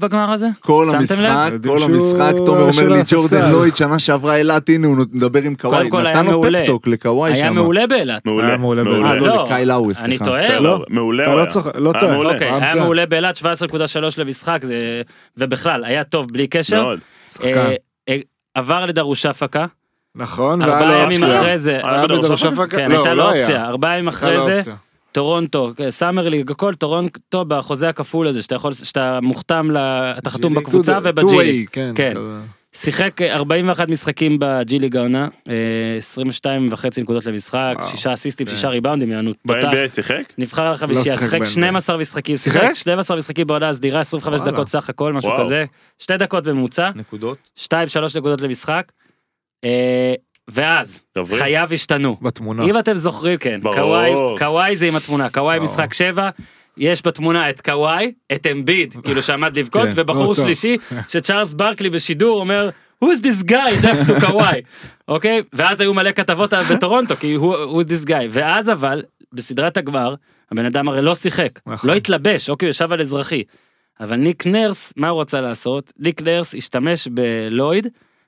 בגמר הזה? כל המשחק, כל המשחק, תומר אומר לי. ג'ורדן לויד שנה שעברה אילת, הנה הוא מדבר עם קוואי, היה נתן לו. פפטוק לקוואי היה שם. מעולה באילת. מעולה. היה מעולה. אה, לא. לא, לקאי לאורי, אני סליחה. טועה? לא. מעולה. הוא לא היה. צוחק, לא היה טועה. מעולה. אוקיי, היה היה. מעולה באילת 17.3 למשחק, זה- ובכלל, היה טוב בלי קשר. מאוד. אה, אה, עבר לדרושפקה, נכון, והיה לו ארבעה ימים אופציה. אחרי זה, היה היה בדרושפקה? כן, לא, הייתה לו לא היה. אופציה, ארבעה ימים אחרי זה, אופציה. טורונטו, Summer League, הכל טורונטו בחוזה הכפול הזה, שאתה יכול, שאתה מוחתם, ל- אתה חתום. בקבוצה Two- וב G two-way, League. כן. כן. שיחק 41 משחקים ב G League העונה, אה, 22 וחצי נקודות למשחק, וואו. שישה אסיסטים, כן. שישה ריבאונדים, יענו, ב-NBA שיחק? נבחר על החמישייה, שיחק שיחק ב-NBA. 12 משחקים, שיחק שיחק? 12 משחקים בעונה הסדירה, 25 וואלה. דקות סך הכל, משהו וואו. כזה, שתי דקות בממוצע, נקודות? 2-3 נקודות למשחק, אה, ואז, דברי. חייו השתנו. בתמונה. אם אתם זוכרים, כן. קוואי, קוואי זה עם התמונה, קוואי ברור. משחק 7, יש בתמונה את קוואי, את אמביד, כאילו שעמד לבכות, כן, ובחור. שלישי, שצ'ארלס ברקלי בשידור אומר, who's this guy next to קוואי, אוקיי? ואז היו מלא כתבות בטורונטו, כי הוא who's this guy, ואז אבל, בסדרת הגמר, הבן אדם הרי לא שיחק, נכון. לא התלבש, אוקיי, הוא ישב על אזרחי. אבל ניק נרס, מה הוא רצה לעשות? ניק נרס השתמש בלויד,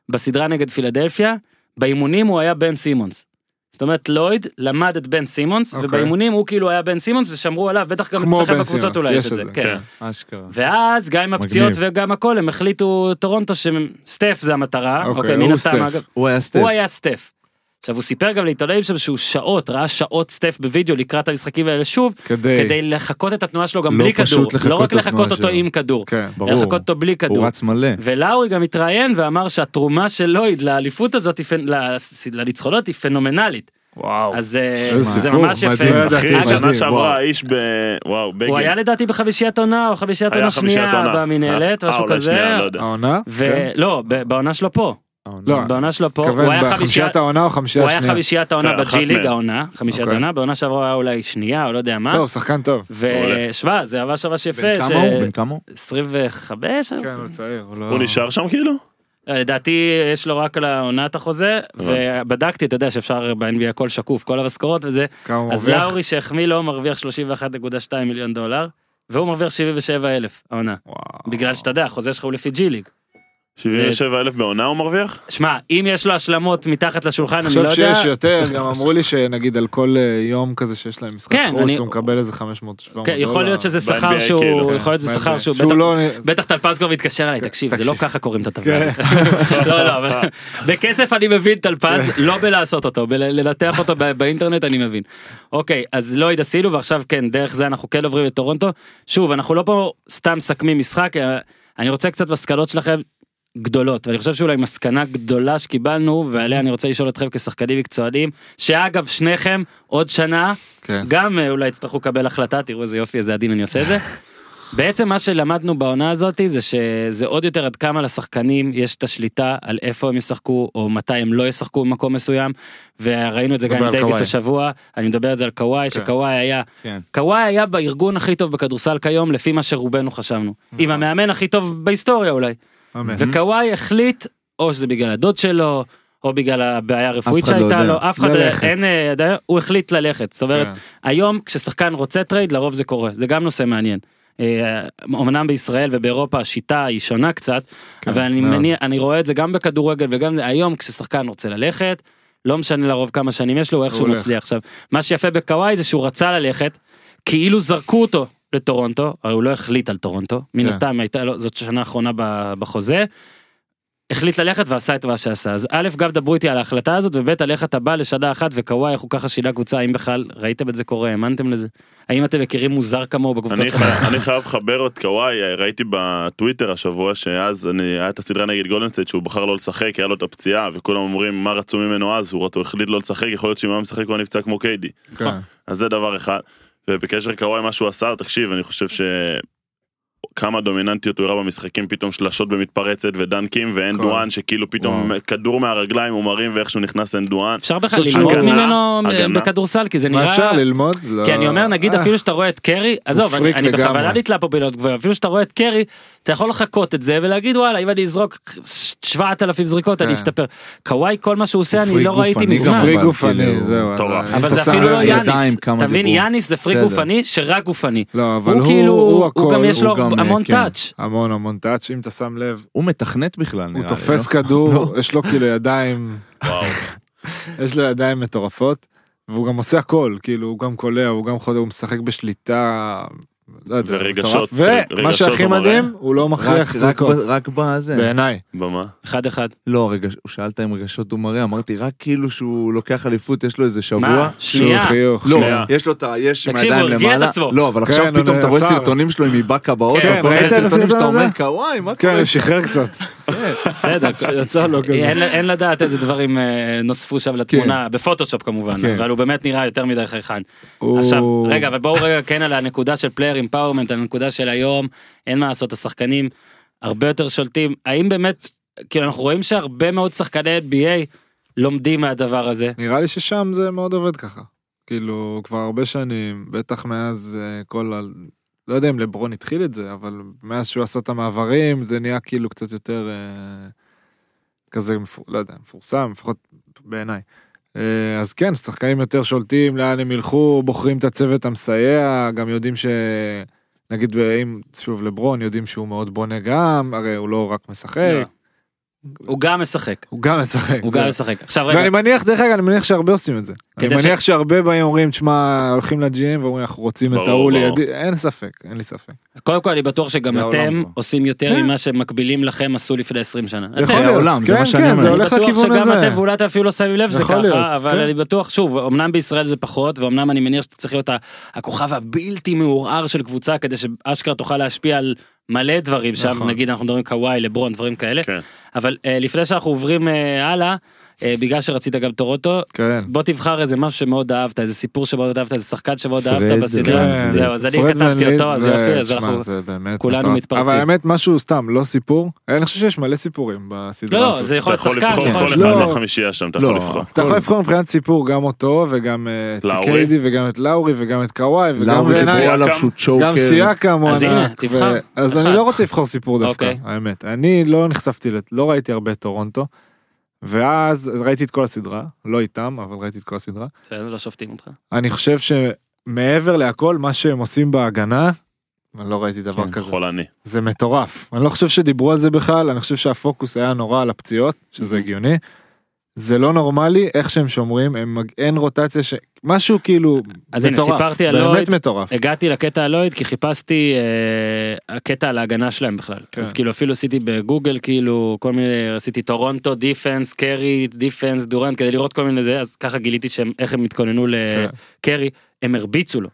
בסדרה נגד פילדלפיה, באימונים הוא היה בן סימונס. זאת אומרת לויד למד את בן סימונס אוקיי. ובאימונים הוא כאילו היה בן סימונס ושמרו עליו בטח גם אצלכם בקבוצות אולי יש את זה. כן. כן. אשכרה. ואז גם עם הפציעות מגניב. וגם הכל הם החליטו טורונטו שסטף זה המטרה. אוקיי, אוקיי, מן הוא סטף. אגב. הוא היה סטף. עכשיו הוא סיפר גם לעיתונאים שם שהוא שעות ראה שעות סטף בווידאו לקראת המשחקים האלה שוב כדי... כדי לחקות את התנועה שלו גם לא בלי כדור לא רק לחקות אותו שלו. עם כדור. כן. ברור. אלא לחקות אותו בלי כדור. הוא רץ מלא. ולאורי גם התראיין ואמר שהתרומה של לויד לאליפות הזאת, לניצחונות היא פנומנלית. וואו. אז אה, זה ממש יפה. מדהים. לא שנה שעברה. האיש ב... וואו, בגין. הוא היה לדעתי בחמישיית עונה או חמישיית עונה שנייה. במינהלת, אה, משהו כזה. לא. העונה? כן. ולא, ב- בעונה שלו פה. לא, בעונה שלו פה, הוא היה חמישיית העונה או חמישייה הוא היה? חמישיית העונה כן, בג'י ליג. העונה, חמישיית אוקיי. העונה, בעונה שעברה היה אולי שנייה או לא יודע מה. לא, הוא שחקן טוב. ושמע, זה ממש ממש יפה. בן כמה הוא? בן כמה הוא? 25? כן, הוא צעיר. הוא לא... הוא נשאר שם כאילו? לדעתי יש לו רק על העונה את החוזה, ובדקתי, אתה יודע שאפשר ב-NBA הכל שקוף, כל המשכורות וזה, אז? לאורי שהחמיא לו מרוויח 31.2 מיליון דולר, והוא מרוויח 77 אלף העונה. בגלל שאתה יודע, החוזה שלך הוא לפי ג'י ליג. 77 אלף בעונה הוא מרוויח? שמע, אם יש לו השלמות מתחת לשולחן, אני לא יודע. שיש יותר, גם אמרו לי שנגיד על כל אה, יום כזה שיש להם משחק כן, חוץ, אני- הוא מקבל איזה 500-700 דולר. כן, יכול להיות שזה שכר שהוא, כאילו. יכול להיות שזה שכר שהוא, בטח- לא... כבר מתקשר אליי, כן, תקשיב, זה. לא ככה קוראים את הטבלה הזאת. לא, לא, אבל בכסף אני מבין טלפז, לא בלעשות אותו, בלנתח אותו באינטרנט אני מבין. אוקיי, אז לא עשינו, ועכשיו כן, דרך זה אנחנו כן עוברים לטורונטו. שוב, אנחנו לא פה סתם מסכמים משחק, אה, אני רוצה קצת בסקלות שלכם. גדולות ואני חושב שאולי מסקנה גדולה שקיבלנו ועליה אני רוצה לשאול אתכם כשחקנים מקצוענים שאגב שניכם עוד שנה כן. גם אה, אולי יצטרכו לקבל החלטה תראו איזה יופי איזה עדין אני עושה את זה. בעצם מה שלמדנו בעונה הזאת זה שזה עוד יותר עד כמה לשחקנים יש את השליטה על איפה הם ישחקו או מתי הם לא ישחקו במקום מסוים וראינו את זה גם עם דייוויס. השבוע אני מדבר על זה על קוואי כן. שקוואי היה כן. קוואי היה בארגון הכי טוב בכדורסל כיום לפי מה שרובנו חשבנו עם המאמן הכי טוב בהיסטוריה אולי אמן. וקוואי החליט או שזה בגלל הדוד שלו או בגלל הבעיה הרפואית לא שהייתה יודע. לו אף אחד ללכת. אין אה, עדיין, הוא החליט ללכת זאת אומרת כן. היום כששחקן רוצה טרייד לרוב זה קורה זה גם נושא מעניין. אה, אמנם בישראל ובאירופה השיטה היא שונה קצת כן, אבל אני. מניח אני רואה את זה גם בכדורגל וגם זה היום כששחקן רוצה ללכת לא משנה לרוב כמה שנים יש לו הוא איכשהו הולך. מצליח עכשיו מה שיפה בקוואי זה שהוא רצה ללכת כאילו זרקו אותו לטורונטו הרי הוא לא החליט על טורונטו מן כן. הסתם הייתה לו זאת שנה האחרונה בחוזה. החליט ללכת ועשה את מה שעשה אז א' גם דברו איתי על ההחלטה הזאת וב' על איך אתה בא לשנה אחת וקוואי איך הוא ככה שינה קבוצה האם בכלל ראיתם את זה קורה האמנתם לזה האם אתם מכירים מוזר כמוהו בקבוצות שלכם? חי- אני חייב לחבר את קוואי, ראיתי בטוויטר השבוע שאז אני, היה את הסדרה נגד גולדן סטייט שהוא בחר לא לשחק, היה לו את הפציעה וכולם אומרים מה רצו ממנו אז, הוא החליט לא לשחק, יכול להיות שאם הוא היה משחק הוא היה נפצע כמו קיידי. כן. אז זה דבר אחד. ובקשר לקוואי מה שהוא עשה, תקשיב, אני חושב ש... כמה דומיננטיות הוא הראה במשחקים, פתאום שלשות במתפרצת ודנקים ואין כל- דואן, שכאילו פתאום וואו. כדור מהרגליים הוא מרים ואיכשהו נכנס אין דואן. אפשר בכלל ללמוד שהגנה- ממנו אה, הגנה. בכדורסל כי זה מה נראה אפשר ללמוד? לא. כי אני אומר נגיד אה, אפילו שאתה רואה את קרי עזוב אני אני. בכוונה נתלה פה בלהיות גבוהה אפילו שאתה רואה את קרי אתה יכול לחכות את זה ולהגיד וואלה אם אני אזרוק 7,000 זריקות אני כן. אשתפר קוואי כל מה שהוא עושה הוא אני לא ראיתי מזמן. גם, פרי אבל גופני, זהו. אבל זה אפילו לא יאניס אתה מבין. יאניס זה בסדר. גופני שרק גופני לא, אבל הוא הוא כאילו הוא הוא גם יש לו הוא המון כן. טאץ' המון המון טאץ', אם אתה שם לב, הוא מתכנת בכלל נראה הוא לי. תופס לא? כדור, יש לו כאילו ידיים. יש לו ידיים מטורפות, והוא גם עושה הכל, כאילו הוא גם קולע, הוא גם חודר, הוא משחק בשליטה, לא יודע, ורגשות, מטורף. ומה רגשות שהכי. מדהים, הוא לא מכריח רק זריקות, ב- רק בזה. בעיניי. במה? אחד אחד לא, רגע, הוא שאלת אם רגשות הוא מראה, אמרתי רק כאילו שהוא לוקח אליפות, יש לו איזה מה שבוע. שנייה חיוך, לא, שנייה. יש לו את ה... יש עם תקשיב, הידיים הוא הרגיע את למעלה. עצמו. לא, אבל כן, עכשיו הוא פתאום אתה רואה נעצר. סרטונים שלו עם איבאקה באוטו, כן, כל מיני ראית את סרטונים שאתה הסרטון אומר, הזה? מה כן, קורה? הוא שחרר קצת, בסדר יצא לו כזה. אין, לדעת איזה דברים אה, נוספו שם לתמונה בפוטושופ כמובן כן. אבל הוא באמת נראה יותר מדי חייכן. עכשיו רגע אבל בואו רגע כן על הנקודה של player empowerment על הנקודה של היום אין מה לעשות השחקנים הרבה יותר שולטים האם באמת כאילו אנחנו רואים שהרבה מאוד שחקני NBA לומדים מהדבר הזה נראה לי ששם זה מאוד עובד ככה. כאילו, כבר הרבה שנים, בטח מאז אה, כל ה... לא יודע אם לברון התחיל את זה, אבל מאז שהוא עשה את המעברים, זה נהיה כאילו קצת יותר אה, כזה, לא יודע, מפורסם, לפחות בעיניי. אה, אז כן, שחקנים יותר שולטים לאן הם ילכו, בוחרים את הצוות המסייע, גם יודעים ש... נגיד, אם, שוב, לברון, יודעים שהוא מאוד בונה גם, הרי הוא לא רק משחק, הוא גם משחק הוא גם משחק. הוא. גם משחק עכשיו רגע ואני מניח, דרך אגב, אני מניח שהרבה עושים את זה. אני מניח שהרבה באים אומרים, תשמע, הולכים לג'י.אם ואומרים, אנחנו רוצים את ההוא. לידי, אין ספק, אין לי ספק. קודם כל אני בטוח שגם זה אתם. עושים יותר כן. ממה שמקבילים לכם עשו לפני 20 שנה. יכול להיות, העולם, זה כן, מה שאני כן, אומר. זה אני הולך בטוח לכיוון שגם הזה. אתם ואולי אתם אפילו לא שמים לב שזה להיות, ככה אבל כן. אני בטוח שוב אמנם בישראל זה פחות ואומנם אני מניח שאתה צריך להיות הכוכב הבלתי מעורער של קבוצה כדי שאשכרה תוכל להשפיע על מלא דברים שם נכון. נגיד אנחנו מדברים קוואי לברון דברים כאלה כן. אבל אה, לפני שאנחנו עוברים אה, הלאה אה, בגלל שרצית גם טורונטו כן. בוא תבחר איזה משהו שמאוד אהבת איזה סיפור שמאוד אהבת איזה שחקן שמאוד אהבת בסדרה כן. זהו אז אני כתבתי אותו אז יופי אז אנחנו כולנו מטורף. מתפרצים. אבל האמת, משהו סתם, לא סיפור. אני חושב שיש מלא סיפורים בסדרה לא לא הזאת. זה יכול אתה להיות שחקן לבחור יכול כל להיות- אחד לא. מהחמישייה שם, אתה יכול לא. לבחור. אתה יכול לבחור מבחינת סיפור גם אותו, וגם אה, את. קיידי, וגם את לאורי, וגם את קוואי, וגם. גם סיאקם הוא אז. אני לא רוצה לבחור סיפור דווקא, אוקיי. האמת. אני לא נחשפתי, לא ראיתי הרבה את טורונטו. ואז ראיתי את כל הסדרה, לא איתם, אבל ראיתי את כל הסדרה. בסדר, לא שופטים אותך. אני חושב שמעבר להכל, מה שהם עושים בהגנה, אני לא ראיתי דבר כן, כזה. חולני. זה מטורף. אני לא חושב שדיברו על זה בכלל, אני חושב שהפוקוס היה נורא על הפציעות, שזה הגיוני. זה לא נורמלי איך שהם שומרים, הם, אין רוטציה ש... משהו כאילו אז הנה, מטורף, סיפרתי על באמת לויד. מטורף. הגעתי לקטע הלויד כי חיפשתי אה, הקטע על ההגנה שלהם בכלל. כן. אז כאילו אפילו עשיתי בגוגל כאילו כל מיני עשיתי טורונטו defense קרי defense דורנט כדי לראות כל מיני זה אז ככה גיליתי שהם איך הם התכוננו לקרי הם הרביצו לו.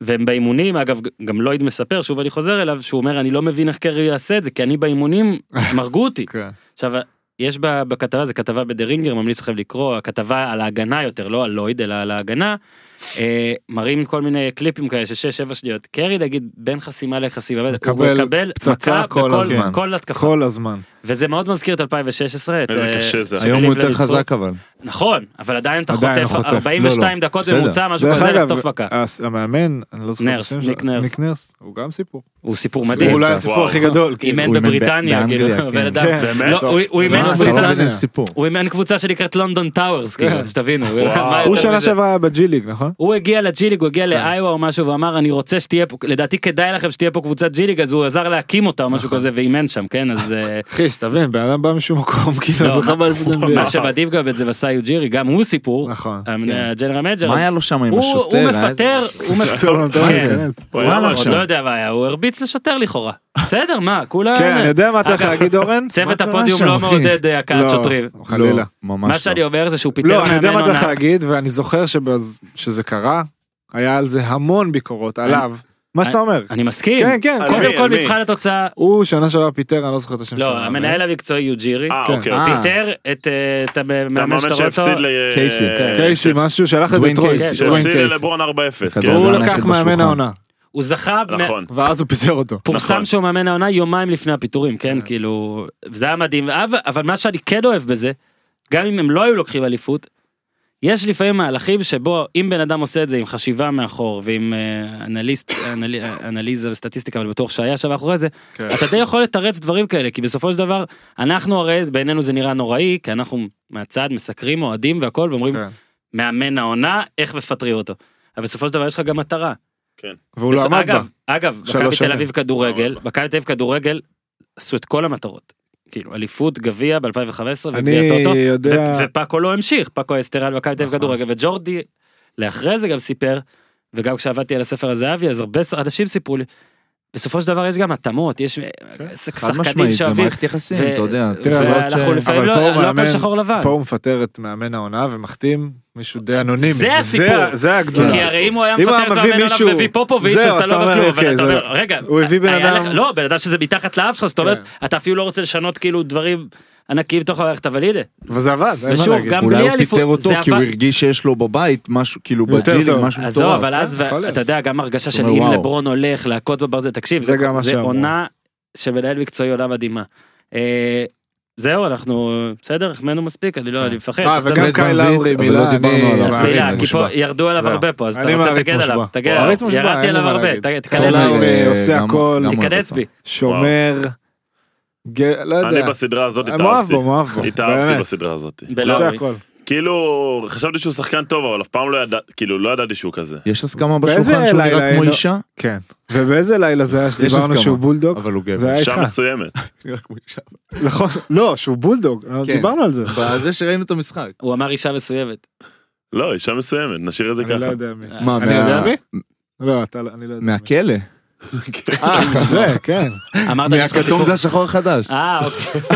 והם באימונים, אגב, גם לויד מספר, שוב אני חוזר אליו, שהוא אומר, אני לא מבין איך קרי יעשה את זה, כי אני באימונים, הם הרגו אותי. כן. עכשיו, יש בכתבה, זה כתבה בדה רינגר, ממליץ לכם לקרוא, הכתבה על ההגנה יותר, לא על לויד, אלא על ההגנה, מראים כל מיני קליפים כאלה של 6-7 שניות. קרי, נגיד, בין חסימה לחסימה, הוא מקבל פצצה כל בכל- הזמן. כל התקפה. כל הזמן. וזה מאוד מזכיר את 2016. את, איזה אה, קשה זה. היום הוא יותר. חזק אבל. נכון, אבל עדיין אתה עדיין חוטף חוטף. 42 דקות בסדר. בממוצע, משהו דרך כזה, לחטוף מכה. המאמן, אני לא זוכר נרס, ניק נרס. ניק נרס, הוא גם סיפור. הוא סיפור הוא מדהים. אולי בטח. הסיפור. הכי גדול. כאילו. אימן הוא אימן בבריטניה, כאילו, אדם. לא, הוא- הוא אימן קבוצה- לא. הוא שנקראת לונדון טאוורס, כאילו, כן. שתבינו. הוא שנה? שעברה היה בג'י ליג, נכון? הוא הגיע לג'י ליג, הוא הגיע לאיווה או משהו ואמר אני רוצה שתהיה פה, לדעתי כדאי לכם שתהיה פה קבוצת ג'י ליג אז הוא עזר להקים אותה או משהו כזה ואימן שם כן אז אה, אחי, שתבין, בן אדם בא משום מקום, כאילו, לא, זכה באליפות מה NBA. שמדהים גם את זה מסאיי יוג'ירי גם הוא סיפור. נכון. ה general manager. מה אז היה לו שם עם השוטר? הוא איזה- מפטר, הוא מפטר, כן. לא מה היה, הוא הרביץ לשוטר לכאורה. בסדר, מה, כולה... כן, אני יודע מה אתה הולך להגיד, אורן. צוות הפודיום לא? מעודד אה, הכאת לא, שוטרים. חלילה. לא, ממש מה שאני אומר זה שהוא פיטר לא, אני יודע מה אתה הולך. להגיד, ואני זוכר שבז- שזה קרה, היה על זה המון ביקורות, עליו. מה שאתה אומר. אני מסכים. כן, כן. קודם מי? כל? מבחן התוצאה, הוא שנה שעברה פיטר, אני לא זוכר את השם שלו. לא, המנהל המקצועי יוג'ירי. אה, כן. אוקיי. אוקיי. פיטר את אה, את המאמן שאתה רואה אותו. קייסי. אה, קייסי, משהו, שהלך לדטרויט. קייסי. דוויין שהפסיד קייסי. ללברון 4-0. כן. כדור. הוא העונה לקח מאמן. העונה, הוא זכה, מ- נכון. ואז הוא פיטר אותו. פורסם נכון. שהוא מאמן העונה יומיים לפני הפיטורים, כן, כאילו, זה היה מדהים, אבל- אבל מה שאני כן אוהב בזה, גם אם הם לא היו לוקחים אליפות, יש לפעמים מהלכים שבו אם בן אדם עושה את זה עם חשיבה מאחור ועם אה, אנליסט, אנל- אנליזה וסטטיסטיקה, אבל בטוח שהיה שם מאחורי זה, כן. אתה די יכול לתרץ דברים כאלה, כי בסופו של דבר, אנחנו הרי בעינינו זה נראה נוראי, כי אנחנו מהצד מסקרים, אוהדים והכל, ואומרים, כן. מאמן העונה, איך מפטרים אותו. אבל בסופו של דבר יש לך גם מטרה. והוא לא עמד בה. אגב, מכבי תל. אביב כדורגל, מכבי תל אביב כדורגל עשו את כל המטרות. כאילו אליפות גביע ב-2015 אני וגביע טוטו, יודע- ופאקו לא המשיך, פאקו אסטרל מכבי תל אביב נכון. כדורגל וג'ורדי לאחרי זה גם סיפר, וגם כשעבדתי על הספר הזהבי אז הרבה אנשים סיפרו לי, בסופו של דבר יש גם התאמות, יש אה, חד שחקנים משמעית, זה שאוהבים, מערכת יחסים, אתה יודע. ואנחנו לפעמים לא פה הוא לא הכל מאמן- שחור לבן. פה הוא מפטר את מאמן העונה ומחתים מישהו די אנונימי. זה הסיפור. זה- הגדולה. כי הרי אם הוא היה מפטר את מאמן מישהו- מביא פופוביץ' אז אתה לא אומר, בכלום, אוקיי, אבל אתה אומר, לא- רגע, הוא הביא בן אדם- לא, בן אדם שזה מתחת לאף שלך, זאת אומרת, כן. אתה אפילו לא רוצה לשנות כאילו דברים ענקיים בתוך המערכת, אבל הנה, וזה עבד, אין מה ושוב, להגיד. גם אולי בלי הוא אליפות, פיטר אותו זה כי הוא. הרגיש שיש לו בבית משהו, כאילו יותר בג'י ליג, טוב. משהו עזוב. אבל אז, כן. אתה יודע, גם הרגשה של אם. לברון הולך להכות בברזל, תקשיב, זה. עונה שמנהל מקצועי עונה מדהימה. אה, זהו, אנחנו, בסדר, החמאנו מספיק, אני לא, אני מפחד. אה, וגם קאיל, מביא, לאורי, מילה, לא דיברנו אני עליו. אז מעריץ מילה. פה ירדו עליו זהו. הרבה פה, אז אתה אני רוצה תגן עליו. תגן עליו, ירדתי עליו הרבה, תיכנס בי, עושה הכל, תיכנס. בי. שומר, לא אני יודע. בסדרה הזאת אני מאוהב התאהבתי. בו, מאוהב בו. התאהבתי. בסדרה הזאת. הכל. כאילו, חשבתי שהוא שחקן טוב, אבל אף פעם לא ידע, כאילו, לא ידעתי שהוא כזה. יש הסכמה בשולחן שהוא נראה כמו? אישה? כן. ובאיזה לילה זה היה שדיברנו. שהוא בולדוג? אבל הוא זה גבר. אישה. מסוימת. נכון. לא, שהוא בולדוג. כן. דיברנו על זה. בזה שראינו את המשחק. הוא אמר אישה מסוימת. לא, אישה מסוימת, נשאיר את זה אני לא ככה. יודע מי. מה, אני מה- יודע מי? לא, אתה לא, אני לא יודע. מהכלא. אה, כזה, כן. אמרת שיש לך מהכתום סיפור. זה השחור החדש. אה, אוקיי.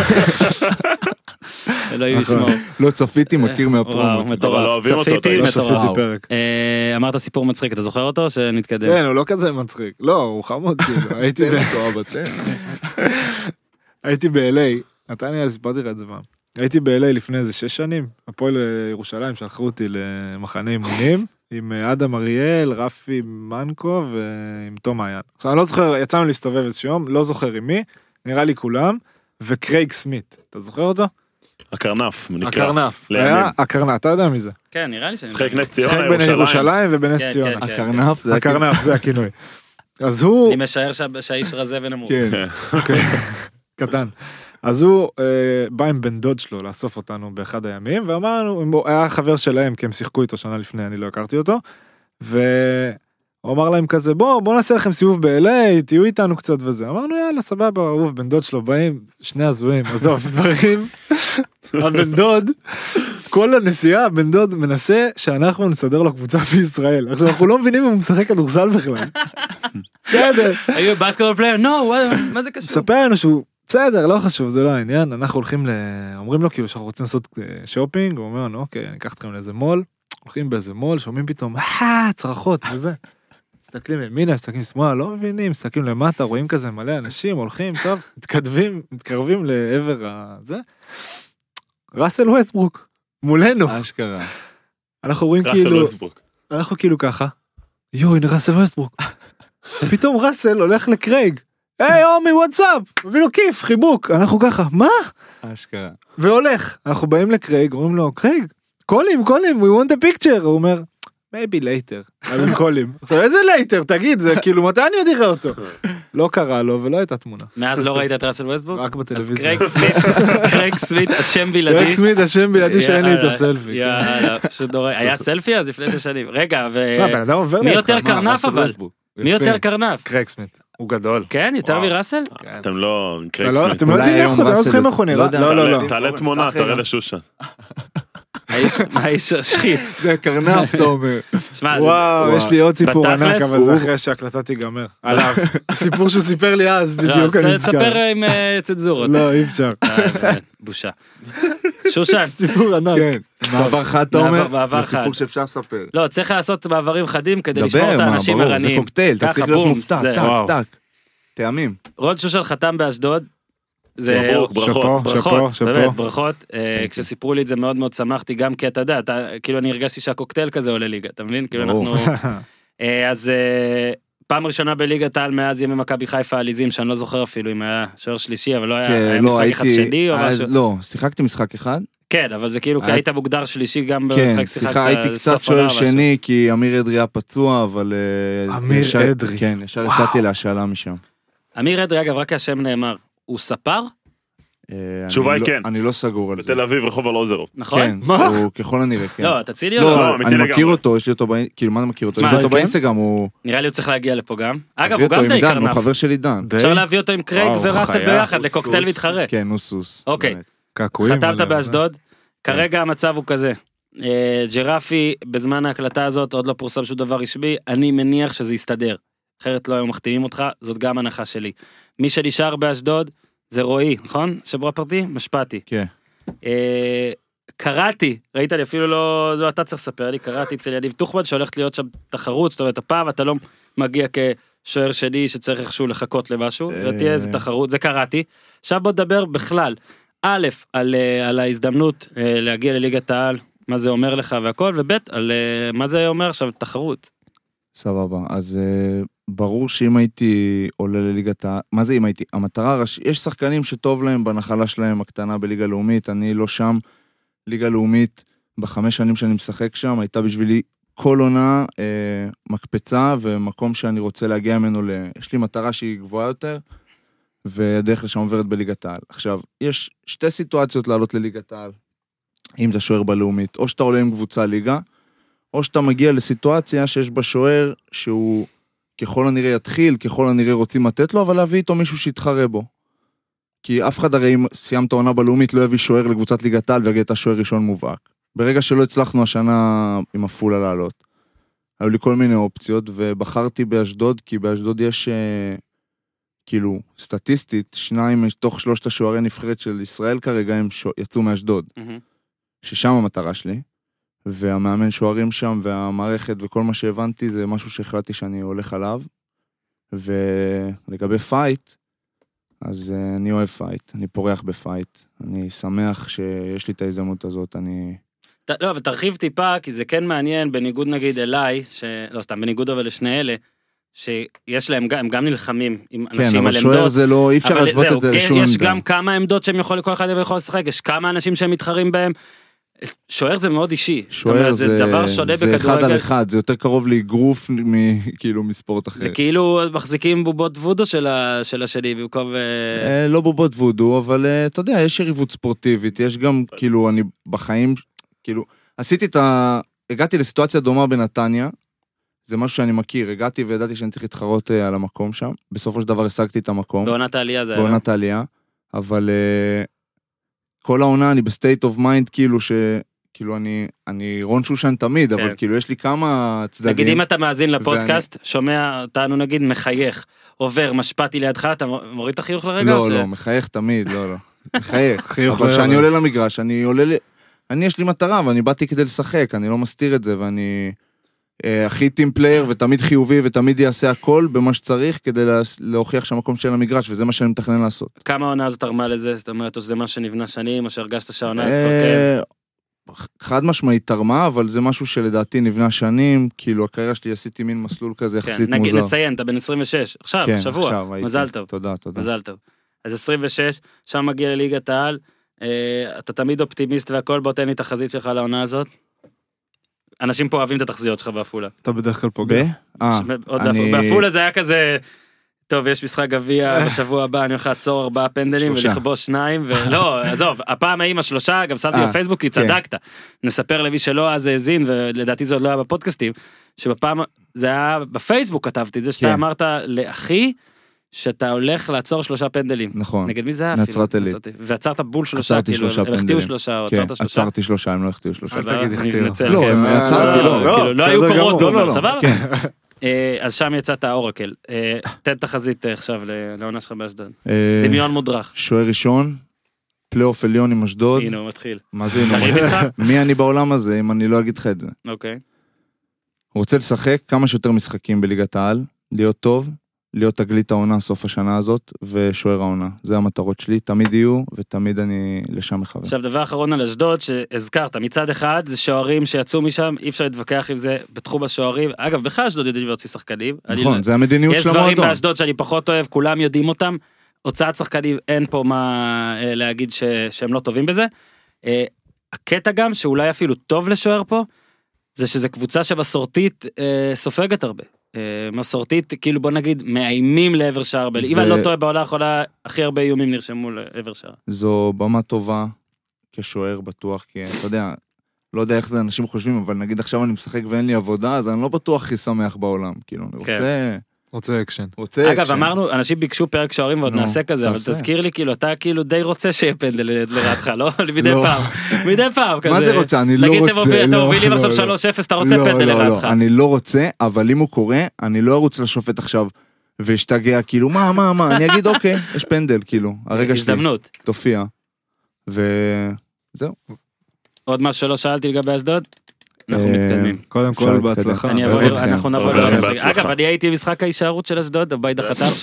אלוהים נכון. ישמור. לא צפיתי, מכיר וואו, מהפרומו. מטורף. אבל לא אוהבים אותו, צפיתי, אתה לא יודע. מטורף. צפיתי פרק. אה, אמרת סיפור מצחיק, אתה זוכר אותו? שנתקדם. כן, הוא לא כזה מצחיק. לא, הוא חמוד, כאילו. הייתי ב- הייתי ב-LA, אתה נראה לי סיפרתי לך את זה פעם. הייתי ב-LA לפני איזה שש שנים, הפועל אה, ירושלים שלחו אותי למחנה אימונים עם אה, אדם אריאל, רפי מנקו ועם תום מעיין. עכשיו אני לא זוכר, יצאנו להסתובב איזשהו יום, לא זוכר עם מי, נראה לי כולם, וקרייג סמית, אתה זוכר אותו? הקרנף, נקרא. הקרנף. היה הקרנף, אתה יודע מי זה. כן, נראה לי שאני... שחק נס שיחק ציונה, בין ירושלים. ירושלים ובנס כן, ציונה. כן. הקרנף, זה הקרנף, זה הכינוי. אז הוא, אני משער שה- שהאיש רזה ונמוך. כן. אוקיי, קטן. אז הוא אה, בא עם בן דוד שלו לאסוף אותנו באחד הימים, ואמרנו, הוא היה חבר שלהם, כי הם שיחקו איתו שנה לפני, אני לא הכרתי אותו, והוא אמר להם כזה, בוא, בוא נעשה לכם סיבוב ב-LA, תהיו איתנו קצת וזה. אמרנו, יאללה, סבבה, אהוב, בן דוד שלו באים, שני הזויים, עזוב, דברים. הבן דוד, כל הנסיעה, הבן דוד מנסה שאנחנו נסדר לו קבוצה בישראל. עכשיו, אנחנו לא מבינים אם הוא משחק כדורסל בכלל. בסדר. are you basketball player? נו, מה זה קשור? מספר לנו שהוא בסדר לא חשוב זה לא העניין אנחנו הולכים ל... אומרים לו כאילו שאנחנו רוצים לעשות אה, שופינג הוא אומר לנו אוקיי אני אקח אתכם לאיזה מול הולכים באיזה מול שומעים פתאום אה צרחות וזה. מסתכלים ימינה, מסתכלים שמאלה, לא מבינים, מסתכלים למטה, רואים כזה מלא אנשים, הולכים, טוב, מתקדמים, מתקרבים לעבר הזה. ראסל ווסטברוק, מולנו, אשכרה. אנחנו רואים ראסל כאילו, ווסטברוק. אנחנו כאילו ככה, יואו, הנה ראסל ווסטברוק. פתאום ראסל הולך לקרייג, hey homie what's up, מביא לו כיף, חיבוק, אנחנו ככה, מה? אשכרה. והולך, אנחנו באים לקרייג, אומרים לו, קרייג, קול הים, קול הים, we want a picture, הוא אומר, maybe later, אבל קול הים. עכשיו איזה later, תגיד, זה כאילו, מתי אני עוד אראה אותו? לא קרה לו ולא הייתה תמונה. מאז לא ראית את ראסל ווסטברוק? רק אז בטלוויזיה. קרייג סמית, קרייג סמית, השם בלעדי. קרייג סמית, השם בלעדי שאין לי את הסלפי. יאללה, פשוט נורא. היה סלפי אז לפני שש שנים. רגע, ו... עובר מי. יותר קרנף אבל? מי יותר קרנף? קרייג סמית, הוא גדול. כן, יותר. מראסל? אתם לא... לא- סמית. אתם לא יודעים איך הוא, אתם לא זוכרים איך הוא לא נראה. לא, לא, תעלה- לא. תעלה תמונה. תראה לשושן. האיש, השחית. זה קרנף, אתה אומר. וואו, יש לי עוד סיפור ענק, אבל זה אחרי שההקלטה תיגמר. עליו. סיפור שהוא סיפר לי אז, לא, בדיוק אני תספר נזכר. עם אה, צנזורות. לא, אי אפשר. אה, בושה. שושן, סיפור ענק. כן. מעבר חד, אתה מעבר- אומר? מעבר זה סיפור חד. שאפשר לספר. לא, צריך לעשות מעברים חדים כדי לשמור את האנשים ברור, זה. קוקטייל, אתה צריך להיות מופתע. טק. טק. טעמים. רון שושן חתם באשדוד. זה מברוק, ברכות. שאפו, ברכות, שאפו, באמת. ברכות. אה, כשסיפרו לי את זה מאוד מאוד שמחתי, גם כי אתה יודע, אתה- כאילו אני הרגשתי שהקוקטייל כזה עולה ליגה, אתה מבין? כאילו. אנחנו... אה, אז אה, פעם ראשונה בליגת העל מאז ימי מכבי חיפה העליזים, שאני לא זוכר אפילו אם היה שוער שלישי, אבל לא היה כן, היה לא, משחק אחד הייתי... שני או אז משהו. לא, שיחקתי משחק אחד. כן, אבל זה כאילו, כי היה- היית מוגדר שלישי גם כן, במשחק שיחקת סליחה, הייתי קצת שוער משהו. שני, כי אמיר אדרי היה פצוע, אבל... אה, אמיר ישר- אדרי. כן, ישר. יצאתי להשאלה משם. אמיר אדרי, אגב, רק השם נאמר, הוא ספר? אה, התשובה אני היא לא- כן. אני לא סגור על זה. בתל אביב, רחוב ארלוזורוב. נכון? כן, מה? הוא ככל הנראה, כן. לא, תצילי או לא? לא, לא, אמיתי אני. מכיר אותו, יש לי אותו, כאילו, מה אני מכיר אותו? יש לי אותו כן? באינסטגרם, הוא... נראה לי הוא צריך להגיע לפה גם. אגב, הוא גם די דן, הוא קרנף. חבר שלי דן. די אפשר להביא אותו עם קרייג וראסל חיה. ביחד לקוקטייל. מתחרה. כן, הוא סוס. אוקיי. חתמת עליו. באשדוד, כרגע המצב הוא כזה. אה, ג'רפי, בזמן ההקלטה הזאת עוד לא פורסם שום דבר רשמי, אני מניח שזה יסתדר. אחרת לא היו מחתימים אותך, זאת גם הנחה שלי. מי שנשאר באשדוד זה רועי, נכון? שבוע פרטי? משפטי. כן. אה, קראתי, ראית לי אפילו לא, לא אתה צריך לספר לי, קראתי אצל יניב טוחמן שהולכת להיות שם תחרות, זאת אומרת הפעם אתה לא מגיע כשוער שני שצריך איכשהו לחכות למשהו, אה. אלא תהיה איזה תחרות, זה קראתי. עכשיו בוא נדבר בכלל, א', על, אה, על ההזדמנות אה, להגיע לליגת העל, מה זה אומר לך והכל, וב', על אה, מה זה אומר עכשיו תחרות. סבבה, אז ברור שאם הייתי עולה לליגת ה... מה זה אם הייתי? המטרה הראשית, יש שחקנים שטוב להם בנחלה שלהם הקטנה בליגה לאומית, אני לא שם. ליגה לאומית, בחמש שנים שאני משחק שם, הייתה בשבילי כל עונה אה, מקפצה ומקום שאני רוצה להגיע ממנו ל... יש לי מטרה שהיא גבוהה יותר, והדרך לשם עוברת בליגת העל. עכשיו, יש שתי סיטואציות לעלות לליגת העל, אם אתה שוער בלאומית, או שאתה עולה עם קבוצה ליגה, או שאתה מגיע לסיטואציה שיש בה שוער שהוא ככל הנראה יתחיל, ככל הנראה רוצים לתת לו, אבל להביא איתו מישהו שיתחרה בו. כי אף אחד הרי אם סיימת עונה בלאומית לא יביא שוער לקבוצת ליגת העל ויגיד אתה שוער ראשון מובהק. ברגע שלא הצלחנו השנה עם עפולה לעלות. היו לי כל מיני אופציות ובחרתי באשדוד כי באשדוד יש אה, כאילו סטטיסטית שניים מתוך שלושת השוערי נבחרת של ישראל כרגע הם שו, יצאו מאשדוד. ששם המטרה שלי, והמאמן שוערים שם, והמערכת וכל מה שהבנתי זה משהו שהחלטתי שאני הולך עליו. ולגבי fight, אז אה, אני אוהב fight, אני פורח ב fight. אני שמח שיש לי את ההזדמנות הזאת, אני... ת- לא, אבל תרחיב טיפה, כי זה כן מעניין, בניגוד נגיד אליי, ש... לא סתם, בניגוד אבל לשני אלה, שיש להם, גם- הם גם נלחמים עם כן, אנשים אבל על שוער עמדות. זה לא, אי אפשר אבל להשוות את זה כן, לשום יש עמדה. גם כמה עמדות שהם יכולים, כל אחד יכול לשחק, יש כמה אנשים שהם מתחרים בהם. שוער זה מאוד אישי. זאת שוער אומרת, זה, זה דבר שונה זה אחד על בכדורגל. אחד, זה יותר קרוב לאגרוף מ- כאילו מספורט אחר. זה כאילו מחזיקים בובות וודו של ה- של השני במקום... אה, אה, לא בובות וודו, אבל אה, אתה יודע, יש יריבות ספורטיבית, יש גם, כאילו, אני בחיים, כאילו, עשיתי את ה... הגעתי לסיטואציה דומה בנתניה, זה משהו שאני מכיר, הגעתי וידעתי שאני צריך להתחרות אה, על המקום שם, בסופו של דבר השגתי את המקום, בעונת העלייה זה היה. בעונת העלייה, אבל אה, כל העונה אני ב state of mind, כאילו ש... כאילו אני, אני רון שושן תמיד, אבל כן. כאילו יש לי כמה צדדים. נגיד אם אתה מאזין לפודקאסט, שומע אותנו נגיד מחייך, עובר, משפטי לידך, אתה מוריד את החיוך לרגע? לא, ש- לא, מחייך תמיד, לא, לא. מחייך. אבל לא כשאני. עולה למגרש, אני עולה ל... אני, יש לי מטרה, ואני באתי כדי לשחק, אני לא מסתיר את זה, ואני... אה, הכי team player ותמיד חיובי ותמיד יעשה הכל במה שצריך כדי לה- להוכיח שהמקום של המגרש, וזה מה שאני מתכנן לעשות. כמה העונה הזאת תרמה לזה? זאת אומרת, או שזה משהו שנבנה שנים, או שהרגשת שהעונה כבר כן? אה, חד משמעית תרמה, אבל זה משהו שלדעתי נבנה שנים, כאילו הקריירה שלי עשיתי מין מסלול כזה כן, יחסית נגיד מוזר. נציין, אתה בן 26, עכשיו, כן, השבוע, עכשיו הייתי. מזל טוב, תודה, תודה. מזל טוב. אז 26, שם מגיע לליגת העל, אה, אתה תמיד אופטימיסט והכל, בוא תן לי תחזית שלך לעונה הזאת. אנשים פה אוהבים את התחזיות שלך בעפולה. אתה בדרך כלל פוגע. אה, בעפולה- זה היה כזה, טוב, יש משחק גביע בשבוע הבא, אני הולך לעצור ארבעה פנדלים. ולכבוש שניים, ולא, עזוב, הפעם ההיא עם השלושה, גם שמתי אה, בפייסבוק, כי כן. צדקת. נספר למי שלא אז האזין, ולדעתי זה עוד לא היה בפודקאסטים, שבפעם, זה היה בפייסבוק כתבתי את זה, שאתה כן. אמרת לאחי, שאתה הולך לעצור שלושה פנדלים. נכון. נגד מי זה היה אפילו? נצרת עילית. ועצרת בול שלושה, עצרתי כאילו, שלושה הם החטיאו. שלושה, או כן, עצרת שלושה. עצרתי שלושה, הם לא החטיאו שלושה. אל תגיד החטיאו. לא, כן. הם- עצרתי, לא, כאילו, לא היו. קורות, לא, לא, לא. סבבה? כן. אה, אז שם יצאת אורקל. אה, תן תחזית אה, עכשיו לעונה שלך באשדוד. אה, דמיון מודרך. שוער ראשון, פלייאוף עליון עם אשדוד. הנה הוא מתחיל. מה זה הנה? מי אני בעולם הזה אם אני לא אגיד לך את זה? אוקיי. רוצה לשחק כמה שיותר משחקים בליגת העל, להיות טוב, להיות תגלית העונה סוף השנה הזאת, ושוער העונה. זה המטרות שלי, תמיד יהיו, ותמיד אני לשם מכוון. עכשיו דבר אחרון על אשדוד שהזכרת מצד אחד זה שוערים שיצאו משם אי אפשר להתווכח עם זה בתחום השוערים אגב בכלל אשדוד יודעים להוציא שחקנים. אני לא- נכון, זה המדיניות יש של דברים המועדון. באשדוד שאני פחות אוהב כולם יודעים אותם. הוצאת שחקנים אין פה מה אה, להגיד ש, שהם לא טובים בזה. אה, הקטע גם שאולי אפילו טוב לשוער פה זה שזה קבוצה שמסורתית אה, סופגת הרבה. אה, מסורתית כאילו בוא נגיד מאיימים לעבר שער. ב- אם זה- אני לא טועה בעונה האחרונה הכי הרבה איומים נרשמו לעבר שער. זו במה טובה כשוער בטוח, כי אתה יודע, לא יודע איך זה אנשים חושבים, אבל נגיד עכשיו אני משחק ואין לי עבודה, אז אני לא בטוח הכי שמח בעולם. כאילו, אני כן. רוצה... רוצה אקשן. רוצה אגב אקשן. אמרנו אנשים ביקשו פרק שוערים ועוד נו, נעשה כזה אבל תעשה. תזכיר לי כאילו אתה כאילו די רוצה שיהיה פנדל ל- לרעתך לא מדי לא. פעם מדי פעם כזה. מה זה רוצה? אני לא רוצה. מובילים- אתם לא, מובילים לא, עכשיו לא. 3-0 אתה רוצה לא, פנדל לא, לרעתך. לא, אני לא רוצה, אבל אם הוא קורה, אני לא ארוץ לשופט עכשיו ואשתגע, כאילו, מה, מה, מה, אני אגיד, אוקיי, יש פנדל, כאילו, הרגע שלי, הזדמנות. תופיע. וזהו. עוד משהו שלא שאלתי לגבי אשדוד? אנחנו אה, מתקדמים. קודם כל. בהצלחה. אני. אנחנו נעבור למשחק. אגב אני הייתי במשחק ההישארות של אשדוד, הבית החטף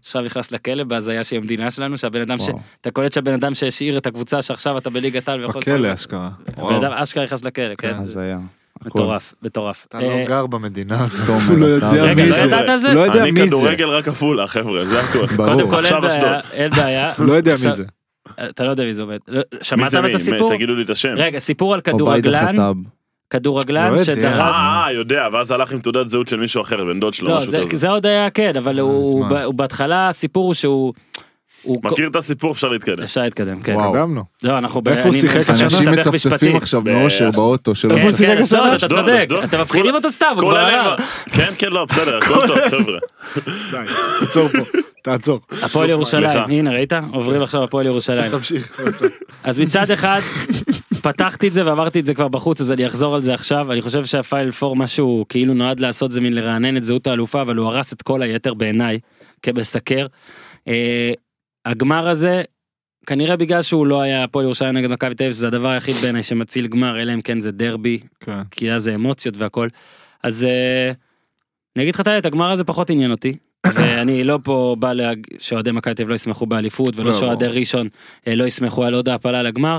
שעכשיו נכנס לכלא בהזיה שהיא המדינה שלנו, שהבן אדם, ש-. אתה קולט שהבן אדם שהשאיר את הקבוצה שעכשיו אתה בליגת העל ויכול בכלא. אשכרה. הבן. אדם אשכרה נכנס לכלא, כן? אז היה. הכל. מטורף, מטורף. אתה אה, לא גר במדינה הזאת. הוא לא יודע רגע, מי לא זה. ידעת על זה? הוא לא יודע אני מי זה. כדורגל רק עפולה חבר'ה זה. ברור. קודם כל אין עכשיו בעיה, אין בעיה. הוא לא יודע מי זה. אתה לא יודע מי זה עומד. לא, מי שמעת? את הסיפור? מי? תגידו לי את השם. רגע, סיפור על כדורגלן, חטאב. כדורגלן לא. שדרס... אה, יודע, ואז הלך עם תעודת זהות של מישהו אחר, בן דוד שלו, לא, משהו זה- כזה. זה עוד היה כן, אבל הוא מה? הוא בהתחלה הסיפור הוא שהוא... הוא- מכיר את הסיפור, אפשר להתקדם. אפשר להתקדם, כן. וואו. קדמנו. לא, אנחנו... ב- איפה הוא שיחק השנה? אנשים מצפצפים. עכשיו מאושר באוטו כן, איפה הוא שיחק השנה? אתה צודק. אתם מפחידים אותו סתם, הוא כבר. עלה. כן, כן, לא, בסדר, הכל טוב, חבר'ה. די, תעצור פה. תעצור. הפועל ירושלים. הנה ראית? עוברים עכשיו הפועל ירושלים. תמשיך. אז מצד אחד, פתחתי את זה ואמרתי את זה כבר בחוץ, אז אני אחזור על זה עכשיו. אני חושב שהפייל פור, מה שהוא כאילו נועד לעשות זה מין לרענן את זהות האלופה, אבל הוא הרס את כל היתר בעיניי, כמסקר. אה, הגמר הזה, כנראה בגלל שהוא לא היה הפועל ירושלים נגד מכבי תל אביב, שזה הדבר היחיד בעיניי שמציל גמר, אלא אם כן זה דרבי, כן. כי אז זה אמוציות והכל. אז אה, אני אגיד לך את הגמר הזה פחות עניין אותי. ואני לא פה בא להג... שאוהדי מכבי תל אביב לא ישמחו באליפות ולא לא, שאוהדי. ראשון אה, לא ישמחו על עוד העפלה לגמר,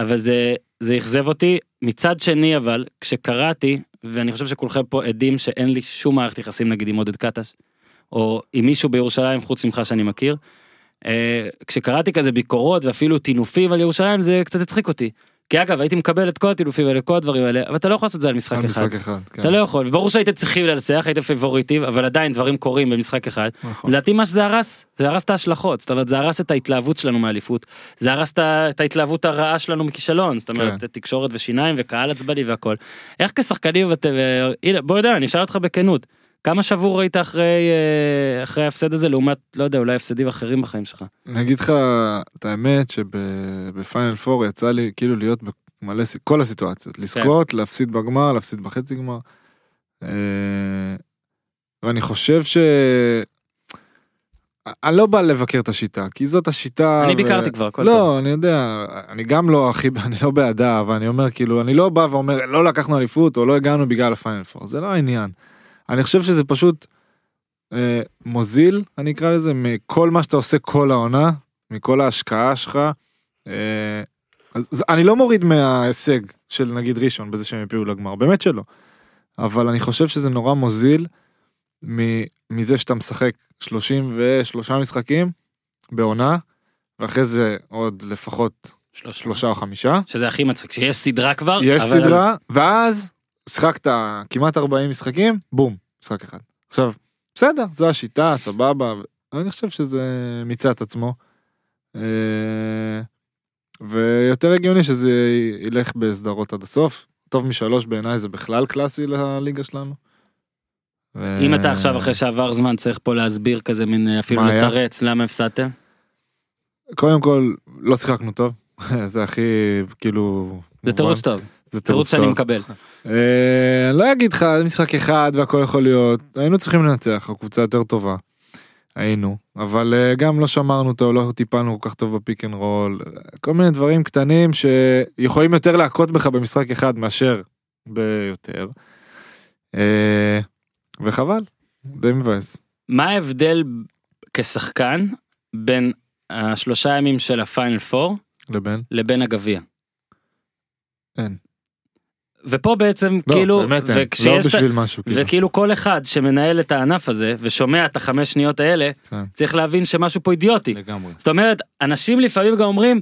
אבל זה, זה אכזב אותי. מצד שני אבל, כשקראתי, ואני חושב שכולכם פה עדים שאין לי שום מערכת יחסים נגיד עם עודד קטש, או עם מישהו בירושלים חוץ ממך שאני מכיר, אה, כשקראתי כזה ביקורות ואפילו טינופים על ירושלים זה קצת הצחיק אותי. כי אגב הייתי מקבל את כל הטינופים האלה, כל הדברים האלה, אבל אתה לא יכול לעשות את זה על משחק על אחד. משחק אחד. כן. אתה לא יכול, וברור שהייתם צריכים לנצח, הייתם פיבוריטים, אבל עדיין דברים קורים במשחק אחד. נכון. לדעתי מה שזה הרס, זה הרס את ההשלכות, זאת אומרת זה הרס את ההתלהבות שלנו מאליפות, זה הרס את ההתלהבות הרעה שלנו מכישלון, זאת אומרת כן. תקשורת ושיניים וקהל עצבני והכל. איך כשחקנים אתם, אה, הנה בוא יודע, אני אשאל אותך בכנות, כמה שבור ראית אחרי אה, אחרי ההפסד הזה לעומת, לא יודע, אולי הפסדים אחרים בחיים שלך. אני אגיד לך את האמת שבפיינל פור יצא לי כאילו להיות במלא, כל הסיטואציות. לזכות, להפסיד בגמר, להפסיד בחצי גמר. אה, ואני חושב ש... אני לא בא לבקר את השיטה, כי זאת השיטה. אני ו- ביקרתי כבר, הכל לא, טוב. אני יודע, אני גם לא הכי, אני לא בעדה, אבל אני אומר כאילו, אני לא בא ואומר, לא לקחנו אליפות או לא הגענו בגלל הפיינל פור, זה לא העניין. אני חושב שזה פשוט אה, מוזיל, אני אקרא לזה, מכל מה שאתה עושה כל העונה, מכל ההשקעה שלך. אה, אז, אני לא מוריד מההישג של נגיד ראשון בזה שהם הפיעו לגמר, באמת שלא. אבל אני חושב שזה נורא מוזיל מזה שאתה משחק 33 משחקים בעונה, ואחרי זה עוד לפחות שלושה. שלושה או חמישה. שזה הכי מצחיק, שיש סדרה כבר. יש אבל- סדרה, ואז שיחקת כמעט 40 משחקים, בום, משחק אחד. עכשיו, בסדר, זו השיטה, סבבה, אני חושב שזה מיצה את עצמו. אה, ויותר הגיוני שזה ילך בסדרות עד הסוף. טוב משלוש בעיניי זה בכלל קלאסי לליגה שלנו. אם אתה עכשיו אחרי שעבר זמן צריך פה להסביר כזה מין אה, אפילו? לתרץ למה הפסדתם. קודם כל, לא שיחקנו טוב. זה הכי, כאילו... זה. תירוץ טוב, זה תירוץ שאני. מקבל. אה, אני לא אגיד לך משחק אחד והכל יכול להיות היינו צריכים לנצח הקבוצה יותר טובה. היינו אבל אה, גם לא שמרנו אותו לא טיפלנו כל כך טוב ב pick and roll כל מיני דברים קטנים שיכולים יותר להכות בך במשחק אחד מאשר ביותר. אה, וחבל די מבאס. מה ההבדל כשחקן בין השלושה ימים של הפיינל פור לבין לבין הגביע? אין. ופה בעצם לא כאילו, באמת לא וכשיש ה- בשביל משהו כאילו. וכאילו כל אחד שמנהל את הענף הזה ושומע את החמש שניות האלה, כן. צריך להבין שמשהו פה אידיוטי. לגמרי. זאת אומרת, אנשים לפעמים גם אומרים,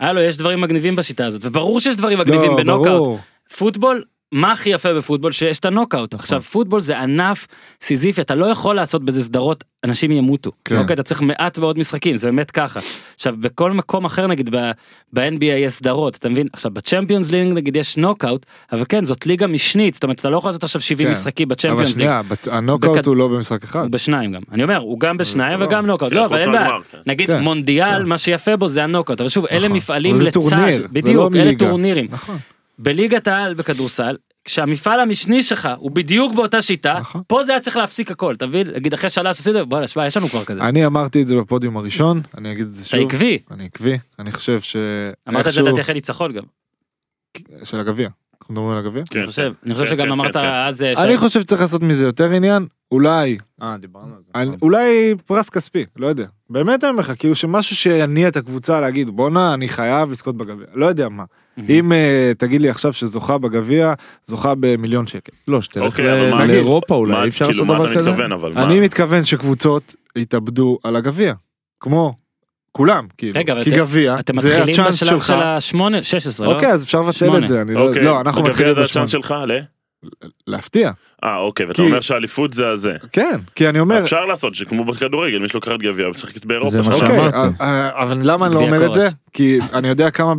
הלו, יש דברים מגניבים בשיטה הזאת, וברור שיש דברים מגניבים לא, בנוקאוט. ברור. פוטבול, מה הכי יפה בפוטבול? שיש את הנוקאוט. נכון. עכשיו, פוטבול זה ענף סיזיפי, אתה לא יכול לעשות בזה סדרות, אנשים ימותו. כן. אוקיי, אתה צריך מעט מאוד משחקים, זה באמת ככה. עכשיו, בכל מקום אחר, נגיד, ב- ב-NBA יש סדרות, אתה מבין? עכשיו, בצ'מפיונס לינג, נגיד, יש נוקאוט, אבל כן, זאת ליגה משנית, זאת אומרת, אתה לא יכול לעשות עכשיו 70 כן. משחקים אבל בצ'מפיונס לינג. שנייה, בת- הנוקאוט בכד- הוא לא במשחק אחד. הוא בשניים גם. אני אומר, הוא גם בשניים. וגם נוקאוט. לא, אבל אין בעיה. כן. נגיד כן, מונדיאל, כן. מה שיפה בו זה הנוקאוט. אבל שוב, אלה נכון. מפעלים אבל לצד. זה בדיוק, לא אלה. טורנירים. בליגת העל בכדורסל, כשהמפעל המשני שלך הוא בדיוק באותה שיטה, נכון. פה זה היה צריך להפסיק הכל, אתה מבין? נגיד אחרי שלוש עשית, בוא'נה, שמע, יש לנו כבר כזה. אני אמרתי את זה בפודיום הראשון, אני אגיד את זה אתה שוב. עקבי. אני עקבי, אני חושב ש... אמרת את זה לדעתי אחרי ניצחון גם. של הגביע. אנחנו מדברים על הגביע? כן, אני חושב, אני חושב כן, שגם כן, אמרת כן, כן. אז... אה, אני חושב שצריך לעשות מזה יותר עניין, אולי, אה, דיברנו על זה. אולי פרס כספי, לא יודע. באמת אני אומר לך, כאילו שמשהו שיניע את הקבוצה להגיד, בואנה, אני חייב לזכות בגביע. לא יודע מה. אם אה, תגיד לי עכשיו שזוכה בגביע, זוכה במיליון שקל. לא, שתלך אוקיי, לאירופה אולי, אי אפשר כאילו, לעשות דבר כזה? אני מתכוון שקבוצות יתאבדו על הגביע. כמו כולם, כאילו. רגע, אבל כי אתם- גביע, אתם זה מתחילים הצ'אנס בשלב שלך. של השמונה, 16, לא? אוקיי, אז אפשר לבטל שמונה. את זה. אני לא, אוקיי, לא, אנחנו בגביע מתחילים זה בשמונה. הצ'אנס שלך, ל? להפתיע. אה, אוקיי, ואתה כי- אומר שהאליפות זה הזה. כן, כי אני אומר, אפשר לעשות שכמו בכדורגל, מי שלוקח את גביע, משחק באירופה. זה מה שנה. אוקיי, שאמרתי. אה, אבל למה אני לא אומר את זה? כי אני יודע כמה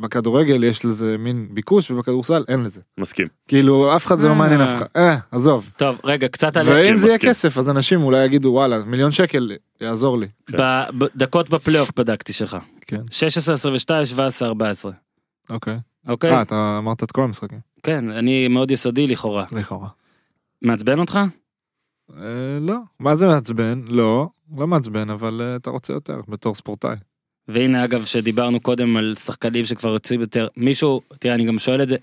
בכדורגל יש לזה מין ביקוש ובכדורסל אין לזה. מסכים. כאילו אף אחד זה לא אה. מעניין אף אחד. אה, עזוב. טוב, רגע, קצת על... ואם זה יהיה. כסף אז אנשים אולי יגידו וואלה מיליון שקל יעזור לי. בדקות בפלייאוף בדקתי שלך. כן. 16, 22, 17, 14. אוקיי. אוקיי? אה אתה אמרת את כל המשחקים. כן, אני מאוד יסודי לכאורה. לכאורה. מעצבן אותך? אה, לא. מה זה מעצבן? לא. לא מעצבן אבל אה, אתה רוצה יותר בתור ספורטאי. והנה אגב שדיברנו קודם על שחקנים שכבר יוצאים יותר מישהו תראה אני גם שואל את זה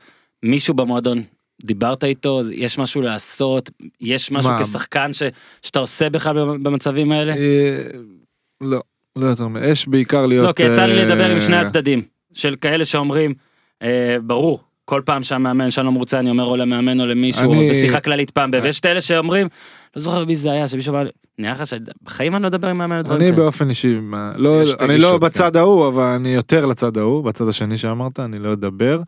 מישהו במועדון דיברת איתו יש משהו לעשות יש משהו מה? כשחקן ש, שאתה עושה בכלל במצבים האלה. אה, לא. לא יותר. יש בעיקר להיות... לא כי יצא לי לדבר עם שני הצדדים של כאלה שאומרים אה, ברור כל פעם שהמאמן שלום רוצה אני אומר או למאמן או למישהו אני- או בשיחה כללית פעם ב- ויש את אלה שאומרים לא זוכר מי זה היה שמישהו אמר לי נראה לך שבחיים אני לא אדבר עם מאמן על דברים אני כאלה." באופן אישי, מה- לא, שתי אני לא כן. בצד ההוא, אבל אני יותר לצד ההוא, בצד השני שאמרת, אני לא אדבר.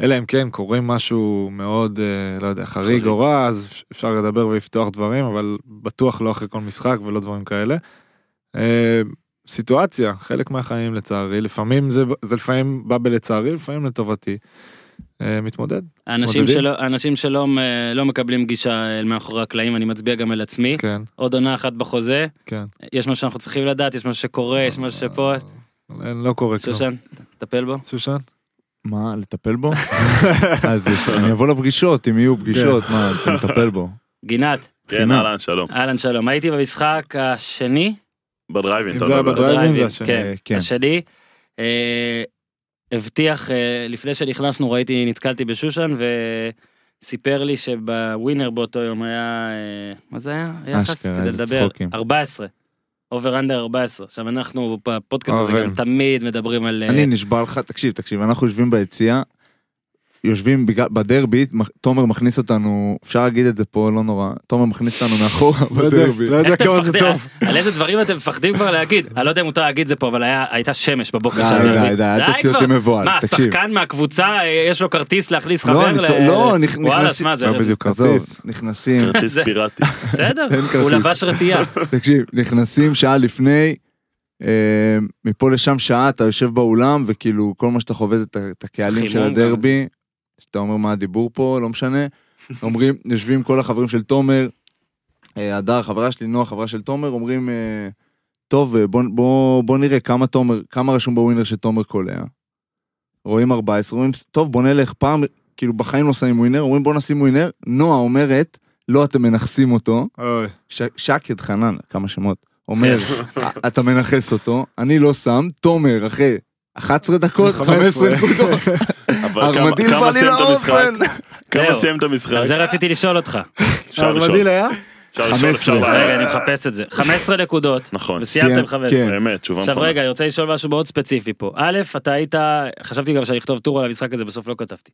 אלא אם כן קורה משהו מאוד, אה, לא יודע, חריג חריג. או רע, אז אפשר לדבר ולפתוח דברים, אבל בטוח לא אחרי כל משחק ולא דברים כאלה. אה, סיטואציה, חלק מהחיים לצערי, לפעמים זה, זה לפעמים בא בלצערי, לפעמים לטובתי. אה, מתמודד, מתמודדים. שלא אנשים שלא אה, לא מקבלים גישה אל מאחורי הקלעים אני מצביע גם על עצמי כן, עוד עונה אחת בחוזה כן. יש משהו שאנחנו צריכים לדעת יש משהו שקורה יש משהו שפה אה, לא קורה כלום. שושן טפל בו שושן? מה, לטפל בו? אז אני אבוא לפגישות, אם יהיו פגישות, מה, אתה מטפל בו. גינת כן. אהלן, שלום. אהלן שלום הייתי במשחק השני בדרייבין, אם אתה זה היה. בדרייבין זה השני. כן. אה, כן. השני, אה, הבטיח, אה, לפני שנכנסנו ראיתי, נתקלתי בשושן וסיפר לי שבווינר באותו יום היה, אה, מה זה היה? יחס כדי לדבר, צחוקים. 14. אובר אנדר 14. עכשיו אנחנו בפודקאסט הזה. גם תמיד מדברים על... אה, אני נשבע לך, תקשיב, תקשיב, אנחנו יושבים ביציע, יושבים בדרבי, תומר מכניס אותנו, אפשר להגיד את זה פה, לא נורא, תומר מכניס אותנו מאחורה לא בדרבי. לא יודע כמה זה? טוב. על איזה דברים אתם מפחדים כבר להגיד? אני לא יודע אם מותר להגיד זה פה, אבל הייתה שמש בבוקר של הדרבי. די, די, אל תוציא אותי. מבוהל, מה. שחקן מהקבוצה, אה, יש לו כרטיס להכניס לא, חבר? ל- לא, נכנסים- מה זה? לא בדיוק כרטיס. נכנסים, כרטיס פיראטי. בסדר, הוא. לבש רטייה. תקשיב, נכנסים שעה לפני, אה, מפה לשם שעה, אתה יושב באולם, וכאילו, כל מה שאתה חווה זה את הקהלים של הדרבי, שאתה אומר מה הדיבור פה, לא משנה. אומרים, יושבים כל החברים של תומר, אה, הדר, חברה שלי, נועה, חברה של תומר, אומרים, אה, טוב, אה, בוא, בוא, בוא נראה כמה תומר, כמה רשום בווינר שתומר קולע. רואים 14, אומרים, טוב, בוא נלך פעם, כאילו בחיים לא שמים ווינר, אומרים בוא נשים ווינר, נועה אומרת, לא, אתם מנכסים אותו, ש- שקד חנן, כמה שמות, אומר, אתה מנכס אותו, אני לא שם, תומר, אחרי 11 דקות, 15 נקודות, ארמדיל בא לי? לאוזן. כמה. סיים את המשחק? על זה רציתי לשאול אותך. ארמדיל היה? אפשר לשאול, 15. אפשר רגע. אני מחפש את זה. 15 נקודות, נכון. וסיימתם סיים, 15. כן. באמת, תשובה עכשיו. רגע, אני רוצה לשאול משהו מאוד ספציפי פה. א', אתה היית, חשבתי גם שאני אכתוב טור על המשחק הזה, בסוף לא כתבתי.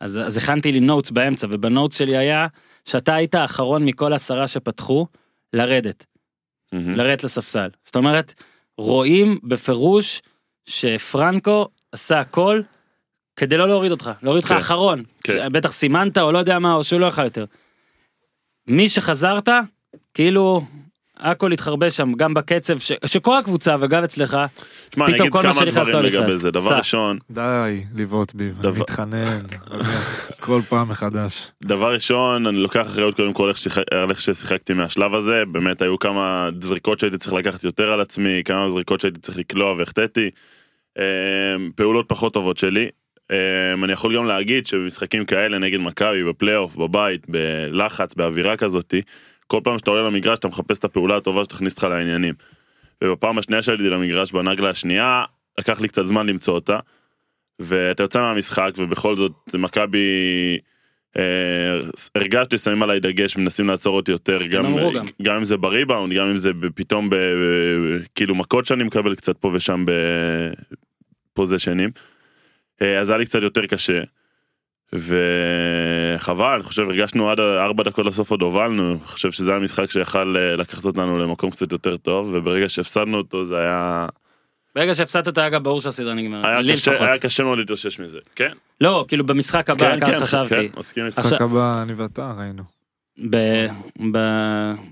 אז, אז הכנתי לי נוטס באמצע, ובנוטס שלי היה שאתה היית האחרון מכל עשרה שפתחו לרדת. לרדת לספסל. זאת אומרת, רואים בפירוש שפרנקו עשה הכל כדי לא להוריד אותך, להוריד אותך כן. אחרון. כן. בטח סימנת או לא יודע מה, או שהוא לא יכל יותר. מי שחזרת, כאילו, הכל התחרבש שם, גם בקצב, ש... שכל הקבוצה וגם אצלך, שמע, אני פתאום אגיד כל מה כמה שנכנס דברים לא לגבי נכנס. זה. דבר סע. ראשון, די, לבעוט בי, אני דבר- מתחנן, באמת, כל פעם מחדש. דבר ראשון, אני לוקח אחריות קודם כל איך על איך ששיחקתי מהשלב הזה, באמת היו כמה זריקות שהייתי צריך לקחת יותר על עצמי, כמה זריקות שהייתי צריך לקלוע והחטאתי, פעולות פחות טובות שלי. אה, אני יכול גם להגיד שבמשחקים כאלה נגד מכבי, בפלייאוף, בבית, בלחץ, באווירה כזאתי, כל פעם שאתה עולה למגרש אתה מחפש את הפעולה הטובה שתכניס אותך לעניינים. ובפעם השנייה שעליתי למגרש בנגלה השנייה, לקח לי קצת זמן למצוא אותה. ואתה יוצא מהמשחק ובכל זאת מכבי הרגשתי שמים עליי דגש ומנסים לעצור אותי יותר גם, גם. גם אם זה בריבאונד גם אם זה פתאום ב, כאילו מכות שאני מקבל קצת פה ושם בפוזיישנים. אה, אז היה לי קצת יותר קשה. וחבל אני חושב הרגשנו עד ארבע דקות לסוף עוד הובלנו אני חושב שזה היה משחק שיכל אה, לקחת אותנו למקום קצת יותר טוב וברגע שהפסדנו אותו זה היה ברגע שהפסדת היה גם ברור שהסדרה נגמרת, היה לי קשה, לפחות. היה קשה מאוד להתאושש מזה כן לא, כאילו במשחק הבא, ככה חשבתי. כן, מסכים איתך. משחק הבא, אני ואתה ראינו. ב... ב...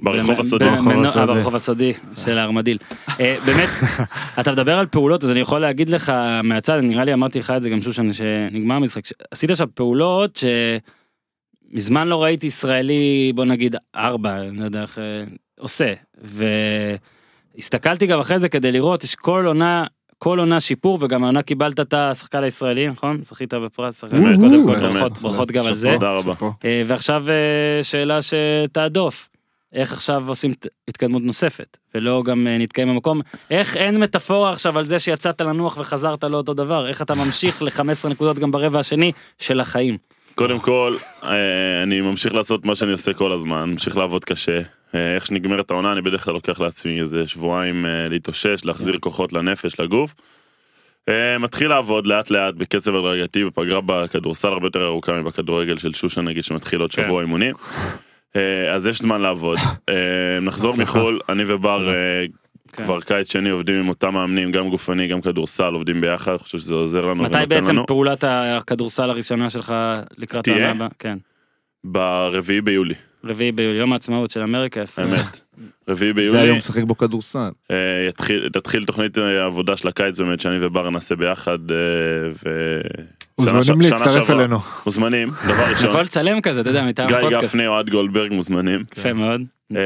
ברחוב ב- הסודי. ברחוב. אה, ברחוב הסודי של הארמדיל. אה, באמת, אתה מדבר על פעולות, אז אני יכול להגיד לך מהצד, נראה לי אמרתי לך את זה גם שושן, שנגמר המשחק, ש- עשית שם פעולות שמזמן לא ראיתי ישראלי, בוא נגיד ארבע, אני לא יודע איך, אה, עושה. והסתכלתי גם אחרי זה כדי לראות, יש כל עונה... כל עונה שיפור וגם העונה קיבלת את השחקן הישראלי נכון זכית בפרס קודם כל. ברכות ברכות גם על זה תודה רבה. אה, ועכשיו אה, שאלה שתעדוף. איך עכשיו עושים התקדמות נוספת ולא גם אה, נתקיים במקום איך אין מטאפורה עכשיו על זה שיצאת לנוח וחזרת לאותו דבר איך אתה ממשיך ל-15 נקודות גם ברבע השני של החיים. קודם כל אני ממשיך לעשות מה שאני עושה כל הזמן ממשיך לעבוד קשה איך שנגמרת העונה אני בדרך כלל לוקח לעצמי איזה שבועיים אה, להתאושש להחזיר כוחות לנפש לגוף. אה, מתחיל לעבוד לאט לאט בקצב הדרגתי בפגרה בכדורסל הרבה יותר ארוכה מבכדורגל של שושן נגיד שמתחיל עוד כן. שבוע אימונים. אה, אז יש זמן לעבוד אה, נחזור. מחול אני ובר אה, כן. כבר קיץ שני עובדים עם אותם מאמנים גם גופני גם כדורסל עובדים ביחד אני חושב שזה עוזר לנו מתי בעצם. פעולת הכדורסל הראשונה שלך לקראת? העונה הבאה? כן. ברביעי ביולי רביעי ביולי יום העצמאות של אמריקה. יפה. האמת. רביעי זה ביולי היום משחק בו כדורסל. אה, יתחיל תתחיל תוכנית אה, העבודה של הקיץ באמת שאני ובר נעשה ביחד אה, ו... מוזמנים להצטרף. אלינו. מוזמנים דבר יכול ראשון לצלם כזה אתה יודע מטעם גיא הפודקאסט. גפני אוהד גולדברג מוזמנים יפה מאוד. אה,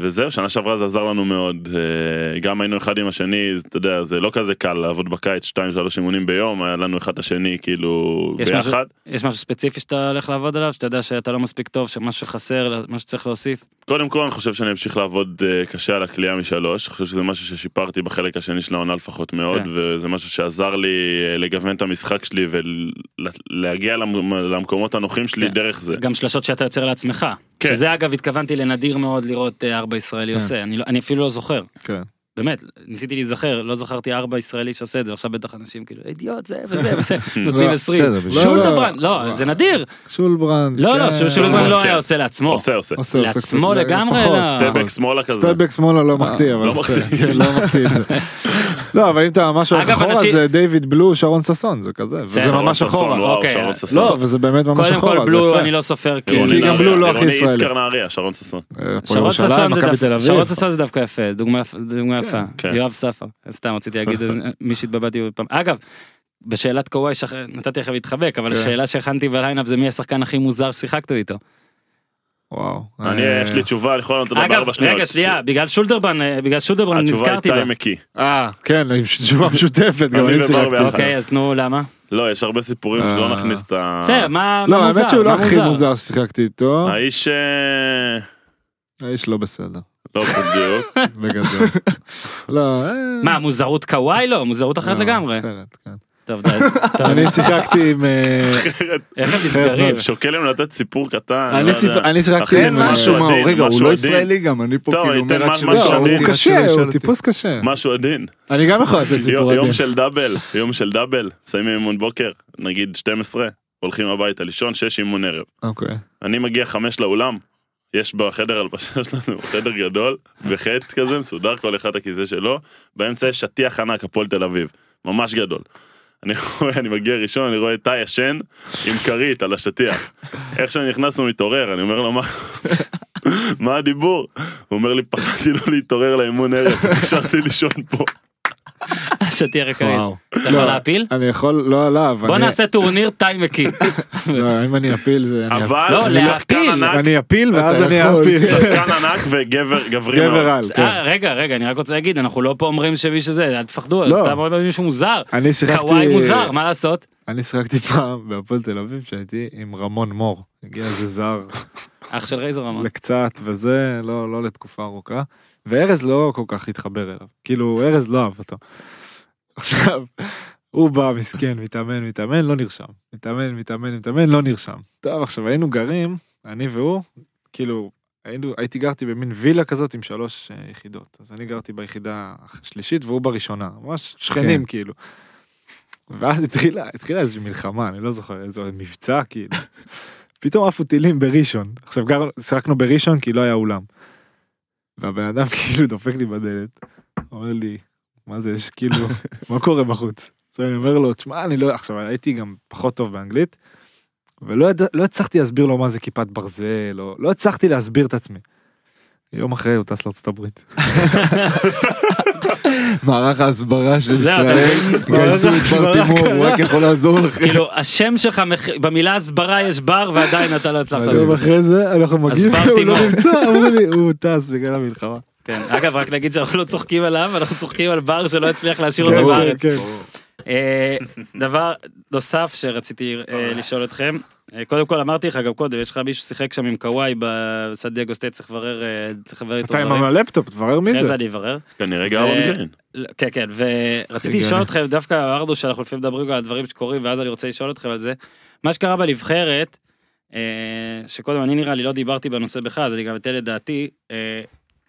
וזהו, שנה שעברה זה עזר לנו מאוד. אה, גם היינו אחד עם השני, אתה יודע, זה לא כזה קל לעבוד בקיץ, 2-3 אימונים ביום, היה לנו אחד את השני כאילו יש משהו- ביחד. יש משהו ספציפי שאתה הולך לעבוד עליו, שאתה יודע שאתה לא מספיק טוב, שמשהו שחסר, מה שצריך להוסיף? קודם כל אני חושב שאני אמשיך לעבוד אה, קשה על הקליעה משלוש, אני חושב שזה משהו ששיפרתי בחלק השני של העונה לפחות מאוד, כן. וזה משהו שעזר לי אה, לגוון את המשחק שלי ולהגיע למקומות הנוחים שלי כן. דרך זה. גם שלשות שאתה יוצר לעצמך. כן. שזה אגב התכוונתי לנדיר מאוד לראות אה, ארבע ישראלי כן. עושה, אני לא- אני אפילו לא זוכר. כן. באמת, ניסיתי להיזכר, לא זכרתי ארבע ישראלי שעושה את זה, עכשיו בטח אנשים כאילו, אידיוט זה וזה וזה, נותנים לא, עשרים. בסדר, בשביל- שולדברנד, לא, לא, זה נדיר. שולברנד. לא, לא, כן. שולדברנד לא כן. היה עושה לעצמו. עושה עושה. עושה, עושה לעצמו לגמרי, פחות, לא. stepback שמאלה כזה. stepback שמאלה לא מחטיא, אבל לא מחטיא. כן, לא מחטיא את זה. לא, אבל אם אתה ממש הולך אחורה אנשים- זה דיוויד בלו, שרון ששון, זה כזה, וזה שרון ממש אחורה. אוקיי, ששון. לא, וזה באמת ממש קודם אחורה, כל זה בלו יפה. אני לא סופר כי... כי גם בלו לא הכי ישראלי. איסקר נהריה, שרון ששון. אה, שרון ששון זה דווקא, יפה, דוגמה דוגמה יפה. כן. יואב ספר, סתם רציתי להגיד מי שהתבלבלתי בפעם. אגב, בשאלת קוואי שח- נתתי לך להתחבק, אבל כן. השאלה שהכנתי ב lineup זה מי השחקן הכי מוזר ששיחקת איתו. וואו. אני, אה, יש לי תשובה, אני יכול לענות אותה אגב, בארבע שניות. רגע, שנייה, בגלל שולדרבן, אה, בגלל שולדרבן התשובה נזכרתי בה. טי מקי. אה, כן, עם תשובה משותפת, גם אני שיחקתי. אוקיי, אז נו, למה? לא, יש הרבה סיפורים שלא אה. נכניס את ה... בסדר, מה לא, מוזר? האמת שהוא לא הכי מוזר ששיחקתי איתו, האיש האיש לא בסדר, לא בדיוק. בגדול. לא, אה, מה, מוזרות קוואי? לא, מוזרות אחרת לא, לגמרי. כן. טוב, די. טוב, אני שיחקתי עם... אה, איך הם נסגרים? שוקל להם לתת סיפור קטן. אני לא שיחקתי עם... אה, משהו מה, רגע, הוא לא. ישראלי גם, אני פה כאילו אומר רק מה- שלא, לא, הוא קשה, הוא. טיפוס קשה. משהו עדין. אני גם יכול לתת סיפור יום עדין. יום של דאבל, יום של דאבל, מסיימים אימון בוקר, נגיד 12, הולכים הביתה לישון, 6 אימון ערב. אוקיי. אני מגיע 5 לאולם, יש בחדר הלבשה שלנו חדר גדול, בחטא כזה, מסודר כל אחד הכיסא שלו, באמצע יש שטיח ענק, הפועל תל אביב, ממש גדול. אני רואה, אני מגיע ראשון, אני רואה טי ישן עם כרית על השטיח. איך שאני נכנס הוא מתעורר, אני אומר לו מה, מה הדיבור? הוא אומר לי פחדתי לא להתעורר לאימון ערב, נשארתי לישון פה. שתהיה רקעית. אתה יכול לא, להפיל? אני יכול, לא עליו. בוא אני- נעשה טורניר טי מקי. לא, אם אני אפיל זה... אבל לא, שחקן להפיל. ענק, אני אפיל ואז אני. אפיל. שחקן ענק וגבר, גברי מאוד. גבר על, כן. אה, רגע, רגע, אני רק רוצה להגיד, אנחנו לא פה אומרים שמי שזה, אל תפחדו, לא. סתם אומרים מישהו מוזר. אני שיחקתי... קוואי מוזר, מה לעשות? אני שיחקתי פעם בהפועל תל אביב שהייתי עם רמון מור. הגיע איזה זר אח של רייזר אמר. לקצת וזה, לא, לא לתקופה ארוכה. וארז לא כל כך התחבר אליו. כאילו, ארז לא אהב אותו. עכשיו, הוא בא, מסכן, מתאמן, מתאמן, לא נרשם. מתאמן, מתאמן, מתאמן, לא נרשם. טוב, עכשיו היינו גרים, אני והוא, כאילו, היינו, הייתי גרתי במין וילה כזאת עם שלוש אה, יחידות. אז אני גרתי ביחידה השלישית והוא בראשונה. ממש שכנים, כן. כאילו. ואז התחילה, התחילה איזושהי מלחמה, אני לא זוכר, איזה מבצע, כאילו. פתאום עפו טילים בראשון. עכשיו גר, שיחקנו בראשון כי לא היה אולם. והבן אדם כאילו דופק לי בדלת, אומר לי, מה זה, יש כאילו, מה קורה בחוץ? אז אני אומר לו, תשמע, אני לא, עכשיו הייתי גם פחות טוב באנגלית, ולא יד... לא הצלחתי להסביר לו מה זה כיפת ברזל, או לא הצלחתי להסביר את עצמי. יום אחרי הוא טס לארצות הברית. מערך ההסברה של ישראל? גייסו את בר תימור, הוא רק יכול לעזור לכם. כאילו, השם שלך, במילה הסברה יש בר ועדיין אתה לא הצלחת יום. אחרי זה אנחנו מגיעים, הוא לא. נמצא, הוא טס בגלל המלחמה. כן. אגב, רק נגיד שאנחנו לא צוחקים עליו, אנחנו צוחקים על בר שלא הצליח להשאיר אותו כן, בארץ. כן. אה, דבר נוסף שרציתי אה, לשאול אתכם, אה, קודם כל אמרתי לך גם קודם, יש לך מישהו שיחק שם עם קוואי בסן דייגו סטייט, צריך לברר, צריך לברר איתו אתה עם דברים. הלפטופ, תברר מי אחרי זה. זה אני אברר. כנראה ו- גארון גליין. לא, כן כן ורציתי הגיוני. לשאול אתכם דווקא ארדו שאנחנו לפעמים מדברים גם על דברים שקורים ואז אני רוצה לשאול אתכם על זה. מה שקרה בנבחרת שקודם אני נראה לי לא דיברתי בנושא בכלל אז אני גם אתן את דעתי.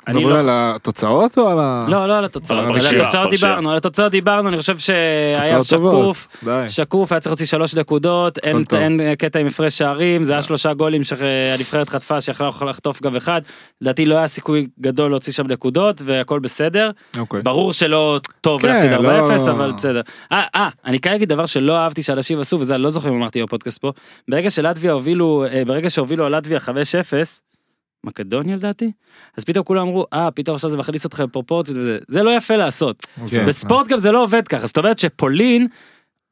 אני מדברים לא- על התוצאות או על ה... לא לא על התוצאות על התוצאות הפרשייה. דיברנו על התוצאות דיברנו אני חושב שהיה. שקוף די. שקוף היה צריך להוציא שלוש נקודות אין, קטע עם הפרש שערים זה היה שלושה גולים שהנבחרת חטפה שיכלה לחטוף גם אחד לדעתי לא היה סיכוי גדול להוציא שם נקודות והכל בסדר אוקיי. ברור שלא טוב כן, להפסיד 4-0 לא- אבל בסדר. אה, אה, אני כן אגיד דבר שלא אהבתי שאנשים עשו וזה אני לא זוכר אם אמרתי בפודקאסט פה. ברגע שלטביה הובילו, אה, ברגע שהובילו על לטביה 5-0, מקדוניה לדעתי, אז פתאום כולם אמרו, אה, פתאום עכשיו זה מכניס אתכם בפרופורציות וזה, זה לא יפה לעשות. כן. בספורט גם זה לא עובד ככה, זאת אומרת שפולין,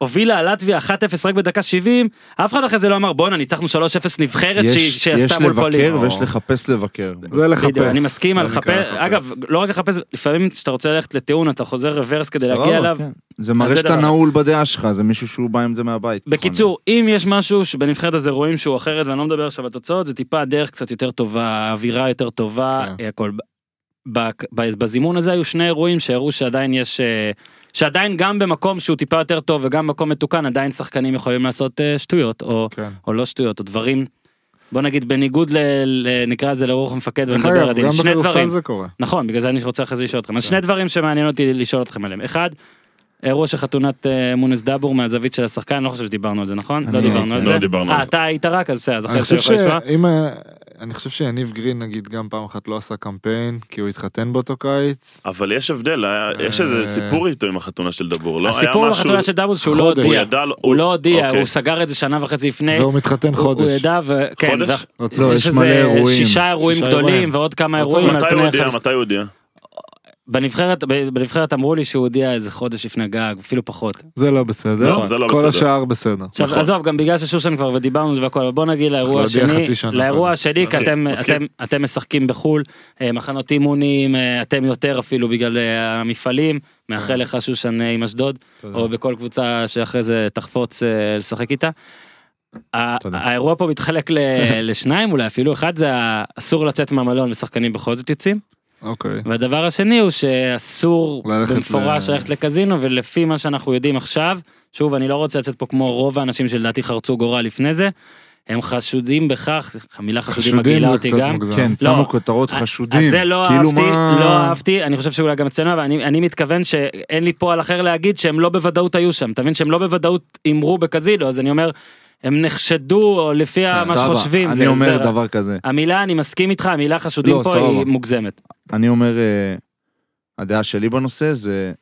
הובילה על לטביה 1-0 רק בדקה 70, אף אחד אחרי זה לא אמר בואנה ניצחנו 3-0 נבחרת יש שעשתה יש מול פולין. לבקר ויש לחפש לבקר. זה לחפש. אני מסכים על לחפש, אגב, לא רק לחפש, לפעמים כשאתה רוצה ללכת לטיעון אתה חוזר רוורס כדי להגיע אליו. כן. זה מראה שאתה. נעול בדעה שלך, זה מישהו שהוא בא עם זה מהבית. בקיצור, אם יש משהו שבנבחרת הזה רואים שהוא אחרת, ואני לא מדבר עכשיו על תוצאות, זה טיפה הדרך קצת יותר טובה, האווירה יותר טובה, כן. הכל. ב- ב- בזימון הזה היו שני אירועים שהראו שעדיין יש, אה, שעדיין גם במקום שהוא טיפה יותר טוב וגם במקום מתוקן, עדיין שחקנים יכולים לעשות אה, שטויות, או, כן. או לא שטויות, או דברים, בוא נגיד בניגוד ל... ל נקרא לזה לרוח המפקד ונדבר עדין, גם שני דברים. זה קורה. נכון, בגלל זה אני רוצה אחרי זה לשאול אתכם. אז כן. שני דברים שמעניין אותי לשאול אתכם עליהם. אחד, אירוע של חתונת אה, מונס דאבור מהזווית של השחקן, אני לא חושב שדיברנו על זה, נכון? אני לא דיברנו הייתי. על לא זה. דיברנו על אה, זה. אתה היית רק, אז בסדר, אז אני אחרי חושב זה יכול לשמוע. שאם... אני חושב שיניב גרין נגיד גם פעם אחת לא עשה קמפיין כי הוא התחתן באותו קיץ. אבל יש הבדל, היה- יש איזה אה. סיפור איתו עם החתונה של דבור, לא? היה הסיפור משהו- בחתונה של דאבור זה שהוא לא הודיע. הוא לא הודיע, אוקיי. הוא סגר את זה שנה וחצי לפני. והוא מתחתן חודש. הוא ידע, וכן, חודש? רצו- לא, יש איזה מלא אירועים. שישה אירועים גדולים. ועוד כמה אירועים מתי הוא הודיע? מתי הוא הודיע? בנבחרת, בנבחרת אמרו לי שהוא הודיע איזה חודש לפני גג, אפילו פחות. זה לא בסדר. לא, זה לא כל בסדר. השאר בסדר. עכשיו נכון. עזוב גם בגלל ששושן כבר ודיברנו על זה והכל אבל בוא נגיד לאירוע השני לאירוע קודם. השני כי אתם. אתם אתם משחקים בחול אה, מחנות אימונים אה, אתם יותר אפילו בגלל אה, המפעלים מאחל לך שושן עם אשדוד. או בכל קבוצה שאחרי זה תחפוץ לשחק איתה. האירוע פה מתחלק לשניים אולי אפילו אחד זה אסור לצאת מהמלון ושחקנים בכל זאת יוצאים אוקיי. והדבר השני הוא שאסור ללכת במפורש ל- ללכת לקזינו ולפי מה שאנחנו יודעים עכשיו שוב אני לא רוצה לצאת פה כמו רוב האנשים שלדעתי חרצו גורל לפני זה. הם חשודים בכך המילה חשודים חשודים מגעילה אותי קצת גם. מוגזם. כן, לא. שמו כותרות חשודים. אז זה לא כאילו אהבתי, מה- לא אהבתי, אני חושב שאולי גם אצלנו, אבל אני, אני מתכוון שאין לי פועל אחר להגיד שהם לא בוודאות היו שם, אתה מבין שהם לא בוודאות הימרו בקזינו, אז אני אומר, הם נחשדו או לפי מה סבבה, שחושבים. אני זה- אומר זה- דבר כזה. המילה, אני מסכים איתך, המילה חשודים לא, פה סבבה. היא מוגזמת. אני אומר, אה, הדעה שלי בנושא זה,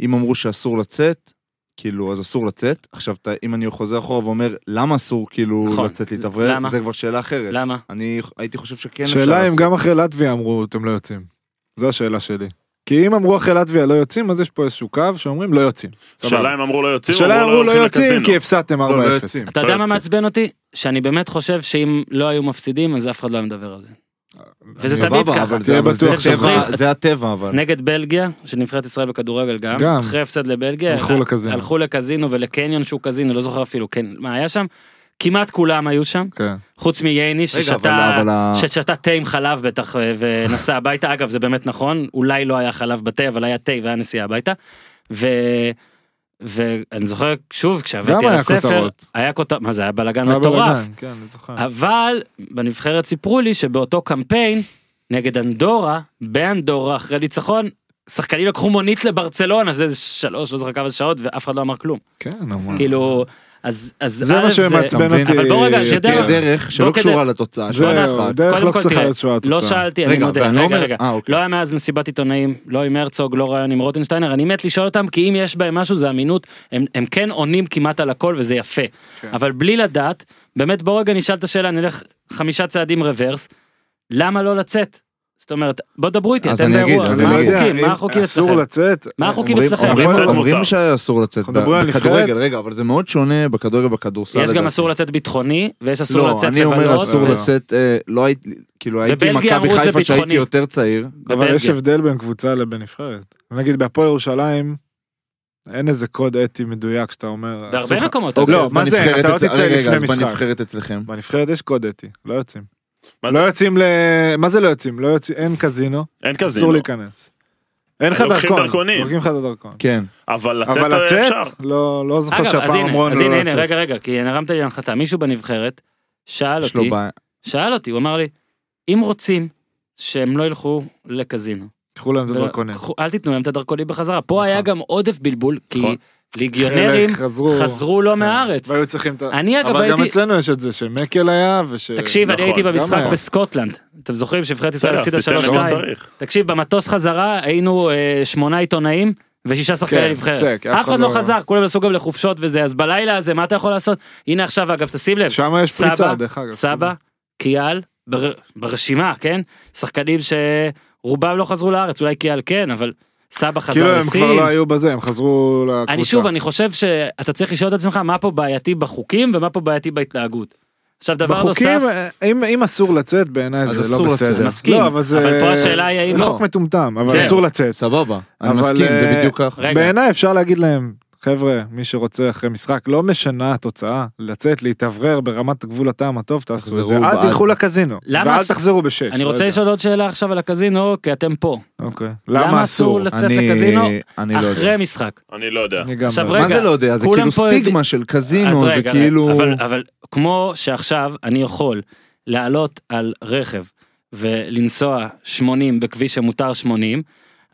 אם אמרו שאסור לצאת, כאילו, אז אסור לצאת. עכשיו, אם אני חוזר אחורה ואומר, למה אסור כאילו נכון. לצאת להתאוורר, למה? זה כבר שאלה אחרת. למה? אני הייתי חושב שכן אפשר שאלה אם לעשות. גם אחרי לטביה אמרו אתם לא יוצאים. זו השאלה שלי. כי אם אמרו אחרי לטביה לא יוצאים אז יש פה איזשהו קו שאומרים לא יוצאים. שאלה אם אמרו לא יוצאים, השאלה אמרו לא הולכים יוצאים. כי הפסדתם 4-0. לא, לא. אתה לא יודע מה. מעצבן אותי? שאני באמת חושב שאם לא היו מפסידים אז אף אחד לא היה מדבר על זה. וזה תמיד ככה. אבל תהיה זה- בטוח הטבע- שזה- זה הטבע, אבל. נגד בלגיה, של נבחרת ישראל בכדורגל גם, גם. אחרי הפסד לבלגיה, הלכו לקזינו. הלכו לקזינו ולקניון שהוא קזינו, לא זוכר אפילו, כן, מה היה שם? כמעט כולם היו שם, כן. חוץ מייני ששתה ששתה תה עם חלב בטח ו- ונסע הביתה, אגב זה באמת נכון, אולי לא היה חלב בתה אבל היה תה והיה נסיעה הביתה. ו... ואני זוכר שוב כשהבאתי גם על היה הספר, כותרות. היה כותרות, מה זה היה בלאגן מטורף, כן. אבל בנבחרת סיפרו לי שבאותו קמפיין נגד אנדורה, באנדורה אחרי ניצחון, שחקנים לקחו מונית לברצלונה, זה שלוש, לא זוכר כמה שעות, ואף אחד לא אמר כלום. כן, מה. כאילו, אז, אז זה מה שמעצבן? אותי. אבל בוא רגע, שתהיה דרך שלא בוא כדי- קשורה לתוצאה של זהו, המשחק. דרך לא צריכה להיות שורה לא התוצאה. שאלתי, אני מודה, לא רגע, רגע, אה, אוקיי. לא היה מאז מסיבת עיתונאים, לא עם הרצוג, לא ראיון עם רוטנשטיינר, אני מת לשאול אותם, כי אם יש בהם משהו זה אמינות, הם, הם כן עונים כמעט על הכל וזה יפה. כן. אבל בלי לדעת, באמת בוא רגע נשאל את השאלה, אני אלך חמישה צעדים רוורס, למה לא לצאת? זאת אומרת, בוא דברו איתי, אז אתם אני אגיד, באירוע, מה לא יודע, החוקים, מה החוקים אסור אצלכם? לצאת. מה החוקים אצלכם? אומרים-. שאסור לצאת בכדורגל. רגע, אבל זה מאוד שונה בכדורגל בכדורסל. יש גם. אסור לצאת ביטחוני, ויש אסור לא, לצאת אני אומר. אסור לא. לצאת, אה, לא הייתי, כאילו הייתי מכבי חיפה שהייתי. יותר צעיר. אבל יש. הבדל בין קבוצה לבין נבחרת. נגיד בהפועל ירושלים, אין איזה קוד אתי מדויק שאתה אומר... אסור בהרבה מקומות. לא, אז מה זה, אתה לא תצא רגע, לפני אז משחק. בנבחרת אצלכם. בנבחרת יש קוד אתי, לא יוצאים. מה לא זה? יוצאים ל... מה זה לא יוצאים? לא יוצאים, אין קזינו, אין אסור קזינו. להיכנס. אין לך לוקחים דרכון. דרכונים. לוקחים לך את הדרכון. כן. אבל לצאת אבל אה, לצאת, אפשר. לא לא זוכר אז שהפעם הנה, אמרו אז לנו הנה, לא הנה, לצאת. רגע, רגע, כי הרמת לי להנחתה, מישהו בנבחרת שאל אותי. שאל אותי, הוא אמר לי, אם רוצים שהם לא ילכו לקזינו, קחו להם את הדרכונים. אל תיתנו להם את הדרכונים בחזרה. פה היה גם עודף בלבול, כי נכון. ליגיונרים חזרו. חזרו לא כן. מהארץ. והיו צריכים את ה... אני אגב אבל גם הייתי, אצלנו יש את זה שמקל היה וש... תקשיב, אני נכון, הייתי גם במשחק. בסקוטלנד. אתם זוכרים שנבחרת ישראל הפסידה תיתן למי 3-2? שצריך. תקשיב, במטוס חזרה היינו אה, שמונה עיתונאים ושישה שחקני כן, נבחרת. כי אף אחד לא חזר, כולם נסעו גם לחופשות וזה, אז בלילה הזה, מה אתה יכול לעשות? הנה עכשיו, אגב, תשים לב, שם יש סבא, פריצה, דרך אגב. סבא, קיאל, בר- ברשימה, כן? שחקנים שרובם לא חזרו לארץ, אולי קיאל כן, אבל סבא חזר כאילו הם לסין. כבר לא היו בזה, הם חזרו לקבוצה. אני שוב, אני חושב שאתה צריך לשאול את עצמך מה פה בעייתי בחוקים ומה פה בעייתי בהתנהגות. עכשיו דבר בחוקים, נוסף, אה, אם, אם אסור לצאת בעיניי זה לא לצאת. בסדר. מסכים, לא, אבל, זה... אבל פה השאלה היא האם- חוק מטומטם, אבל זהו. אסור לצאת. סבבה, אני אבל, מסכים, זה אה, בדיוק ככה. בעיניי אפשר להגיד להם, חבר'ה, מי שרוצה אחרי משחק, לא משנה התוצאה, לצאת, להתאוורר ברמת גבול הטעם הטוב, תעשו את זה. אל. תלכו לקזינו. למה ואל תחזרו בשש. אני לא רוצה. לשאול עוד שאלה עכשיו על הקזינו, כי אתם פה. אוקיי. למה אסור? לצאת אני- לקזינו לא יודע. אחרי משחק? אני לא יודע. עכשיו לא. רגע, מה זה לא יודע? זה כאילו סטיגמה של קזינו, זה כאילו... אבל, אבל כמו שעכשיו אני יכול לעלות על רכב ולנסוע 80 בכביש שמותר 80,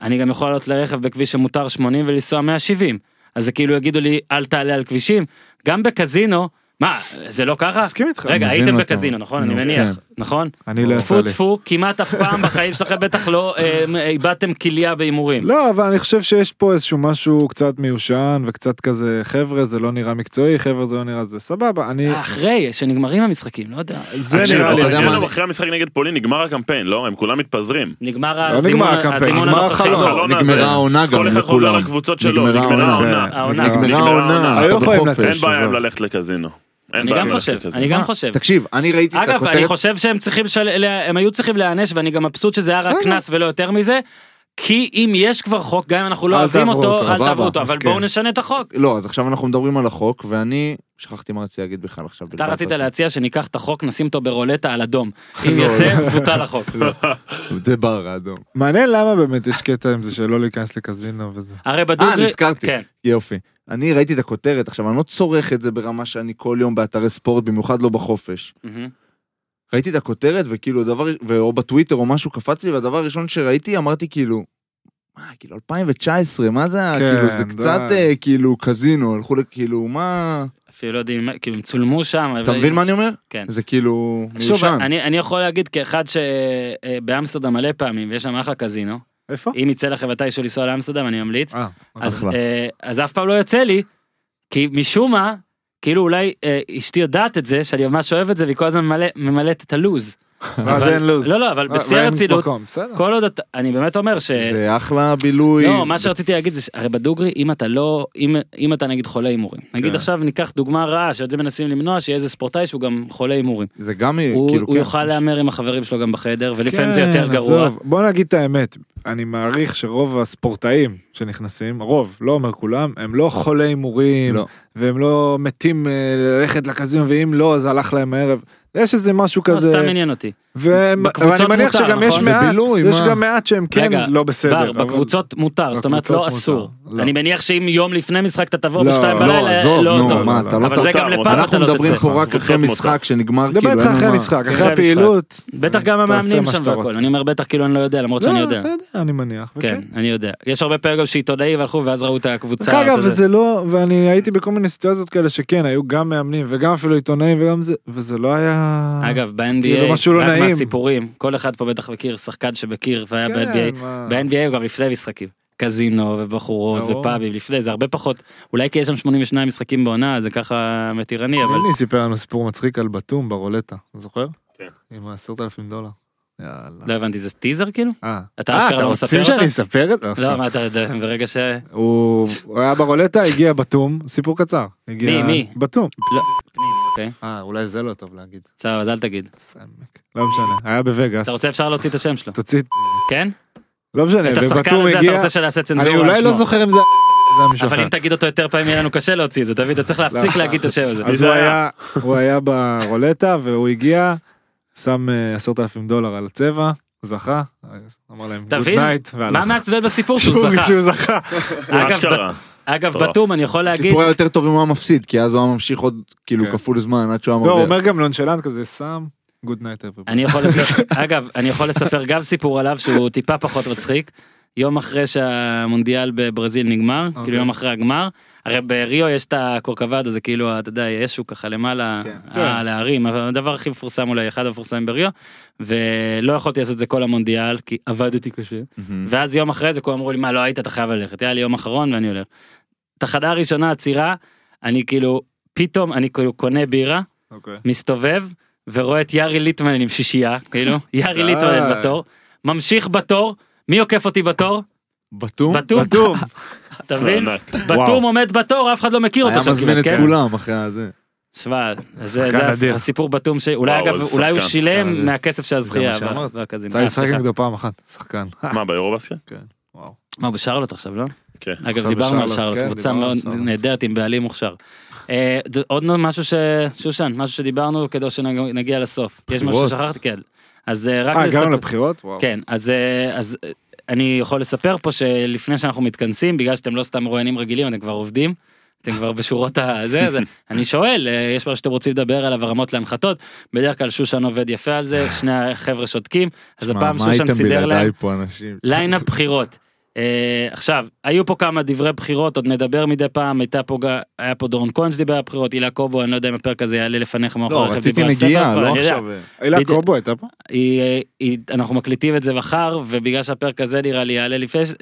אני גם יכול לעלות לרכב בכביש שמותר 80 ולנסוע 170. אז זה כאילו יגידו לי אל תעלה על כבישים. גם בקזינו, מה, זה לא ככה? מסכים איתך. רגע, הייתם. בקזינו, נכון? אני מניח, כן. נכון? אני לא טפו יצא לי. טפו, כמעט אף פעם בחיים שלכם בטח לא אה, איבדתם כליה בהימורים. לא, אבל אני חושב שיש פה איזשהו משהו קצת מיושן וקצת כזה, חבר'ה זה לא נראה מקצועי, חבר'ה זה לא נראה זה, סבבה, אני... אחרי שנגמרים המשחקים, לא יודע. זה נראה לי... יודע אצלנו מה? אחרי המשחק נגד פולין נגמר הקמפיין, לא? הם כולם מתפזרים. נגמר לא הזימון נגמר הקמפיין, הזימון נגמר הנוכחי. נגמרה העונה גם כל אחד חוזר לכולם. לקבוצות שלו, נגמרה העונה. נגמרה העונה. היו יכולים. לתת. אין בעיה ללכת לקזינו. אני גם חושב, אני. גם חושב. תקשיב, אני ראיתי את אגב, הכותרת... אני חושב שהם צריכים, הם היו צריכים להיענש ואני גם מבסוט שזה היה רק. קנס ולא יותר מזה. כי אם יש כבר חוק, גם אם אנחנו לא אוהבים אותו, אל תעברו אותו, אבל. בואו נשנה את החוק. לא, אז עכשיו אנחנו מדברים על החוק, ואני... שכחתי מה רציתי להגיד בכלל עכשיו. אתה רצית. להציע שניקח את החוק, נשים אותו ברולטה על אדום. אם יוצא, בוטל החוק. זה בר האדום. מעניין למה באמת יש קטע עם זה שלא להיכנס לקזינו וזה. הרי אה, בדוגרי... נזכרתי. כן. יופי. אני ראיתי את הכותרת, עכשיו אני לא צורך את זה ברמה שאני כל יום באתרי ספורט, במיוחד לא בחופש. ראיתי את הכותרת וכאילו דבר, או בטוויטר או משהו קפץ לי, והדבר הראשון שראיתי אמרתי כאילו, מה, כאילו 2019, מה זה, כן, כאילו זה די. קצת אה, כאילו קזינו, הלכו כאילו מה, אפילו לא יודעים, כאילו הם צולמו שם. אתה אבל- מבין מה אני אומר? כן. זה כאילו שוב, מיושן. אני אני יכול להגיד כאחד שבאמסטרדם מלא פעמים, ויש שם אחלה קזינו, איפה? אם יצא לכם מתישהו לנסוע לאמסטרדם, אני ממליץ. אה, אז. אה, אז אף פעם לא יוצא לי, כי משום מה, כאילו אולי אה, אשתי יודעת את זה, שאני ממש אוהב את זה, והיא כל הזמן ממלא- ממלאת את הלוז. ואז אין לו"ז. לא, לא, אבל אה, בשיא הרצינות. כל עוד אתה, אני באמת אומר ש... זה אחלה בילוי. לא, מה שרציתי להגיד זה, הרי בדוגרי, אם אתה לא, אם, אתה נגיד חולה הימורים, נגיד כן. עכשיו ניקח דוגמה רעה, שאת זה מנסים למנוע, שיהיה איזה ספורטאי שהוא גם חולה הימורים. זה גם הוא, כאילו, הוא כן. יוכל להמר עם החברים שלו גם בחדר, ולפעמים זה כן, יותר גרוע. בוא נגיד את האמת, אני מעריך שרוב הספורטאים שנכנסים, הרוב, לא אומר כולם, הם לא חולי הימורים, לא. והם לא מתים אה, ללכת לקזינו, ואם לא, אז הלך להם הערב. יש איזה משהו לא, כזה, סתם עניין אותי. ואני מניח מותר, שגם יש נכון? זה מעט, בילוי, יש מה? גם מעט שהם כן רגע, לא בסדר. בר, אבל- בקבוצות מותר, זאת אומרת לא אסור. לא. אני מניח שאם יום לפני משחק אתה תבוא לא, בשתיים לא, בלילה, עזוב, לא נו, טוב. מה, אתה לא אבל זה גם. לפעם אנחנו אתה לא מדברים תצא. פה רק קבוצות אחרי. משחק שנגמר, דבר כאילו, איתך אין לנו אחרי מה. המשחק, אחרי אחרי הפעילות. בטח גם המאמנים שם והכל. אני אומר בטח כאילו אני לא יודע, למרות שאני לא, יודע. אתה יודע, אני מניח. כן, וכן. אני יודע. יש הרבה פעמים גם שעיתונאים הלכו ואז ראו את הקבוצה. דרך אגב. וזה לא, ואני הייתי בכל מיני סיטואציות כאלה שכן, היו גם מאמנים וגם אפילו עיתונאים וגם זה, וזה לא היה... אגב, כאילו, ב-NBA, לא. מהסיפורים, כל אחד פה בטח מכיר שחקן שמכיר והיה כן, ב-NBA, מה- ב-NBA גם לפני משחקים. קזינו ובחורות ברור. ופאבים לפני זה הרבה פחות אולי כי יש שם 82 משחקים בעונה זה ככה מתירני אבל נילי סיפר לנו סיפור מצחיק על בתום ברולטה, זוכר? כן. עם העשרת אלפים דולר. יאללה. לא הבנתי זה טיזר כאילו אה, אתה אה, אשכרה אתה לא רוצים מספר שאני אותה? אספר את זה? לא סתם. מה אתה יודע ברגע ש... הוא הוא היה ברולטה, הגיע בתום, סיפור קצר. הגיע- מי, מי? בתום. לא, אוקיי אה, אולי זה לא טוב להגיד. בסדר אז אל תגיד סמק. לא משנה, היה בווגאס. אתה רוצה אפשר להוציא את השם שלו תוציא, כן? לא משנה, את השחקן הזה אתה הגיע, רוצה שנעשה אני צנזורה על אולי לא. זוכר אם זה זה אבל. אם תגיד אותו יותר פעמים יהיה לנו קשה להוציא את זה דוד אתה צריך להפסיק להגיד את השם הזה. אז הוא היה, הוא היה ברולטה והוא הגיע, שם אה, עשרת אלפים דולר על הצבע, זכה, אמר להם גוד? נייט, מה מעצבן בסיפור שהוא זכה? שהוא זכה. אגב, אשכרה. אגב. בתום אני יכול להגיד סיפור היה יותר טוב אם הוא היה מפסיד, כי אז הוא היה ממשיך עוד כאילו כן. כפול זמן עד שהוא היה לא, הוא מרוויח. אומר גם נונשלנט כזה, שם good night אני יכול לספר, אגב, אני יכול לספר גם סיפור עליו שהוא טיפה פחות מצחיק. יום אחרי שהמונדיאל בברזיל נגמר, אוקיי. כאילו יום אחרי הגמר, הרי בריו יש את הקורקוואדו, זה כאילו, אתה יודע, יש הוא ככה למעלה, כן. אה, להרים, אבל הדבר הכי מפורסם אולי, אחד המפורסמים בריו, ולא יכולתי לעשות את זה כל המונדיאל, כי עבדתי קשה. ואז יום אחרי זה כולם אמרו לי, מה, לא היית, אתה חייב ללכת. היה לי יום אחרון ואני הולך. תחנה ראשונה עצירה, אני כאילו, פתאום אני כאילו קונה בירה, אוקיי. מסתובב ורואה את יארי ליטמן עם שישייה כאילו יארי ליטמן בתור ממשיך בתור מי עוקף אותי בתור בתום? בתום. בתום. אתה מבין? ענק. בתום עומד בתור, אף אחד לא מכיר אותו היה שם מזמין כמעט, את כן? כולם אחרי הזה. שמע, זה. הסיפור בתום, ש- אולי וואו, אגב, אולי הוא. שילם. מהכסף של הזכייה. זה מה שאמרת. צריך לשחק. נגדו פעם אחת, שחקן. מה, ביורובסקט? כן. וואו. מה, בשרלוט עכשיו, לא? כן. אגב, עכשיו דיברנו על שרלוט, כן, קבוצה מאוד. נהדרת עם בעלים מוכשר. אה, עוד משהו ש... שושן, משהו שדיברנו כדי שנגיע לסוף. יש משהו. ששכחתי? כן. אז אה, רק אה, הגענו לספר... לבחירות? וואו. כן, אז, אה, אז אה, אני יכול לספר פה שלפני שאנחנו מתכנסים, בגלל שאתם לא סתם מרואיינים רגילים, אתם כבר עובדים, אתם כבר בשורות הזה, אז אני שואל, אה, יש משהו שאתם רוצים לדבר עליו, הרמות להנחתות, בדרך כלל שושן עובד יפה על זה, שני החבר'ה שותקים, אז הפעם שושן סידר להם בלעדיי פה Uh, עכשיו היו פה כמה דברי בחירות עוד נדבר מדי פעם הייתה פה היה פה דורון כהן שדיבר על בחירות הילה קובו אני לא יודע אם הפרק הזה יעלה לפניך מאוחר לא, רציתי נגיעה, לא. עכשיו... הילה בדיוק. קובו הייתה פה? היא, אה, היא, אנחנו מקליטים את זה מחר ובגלל שהפרק הזה נראה לי יעלה לפני ש-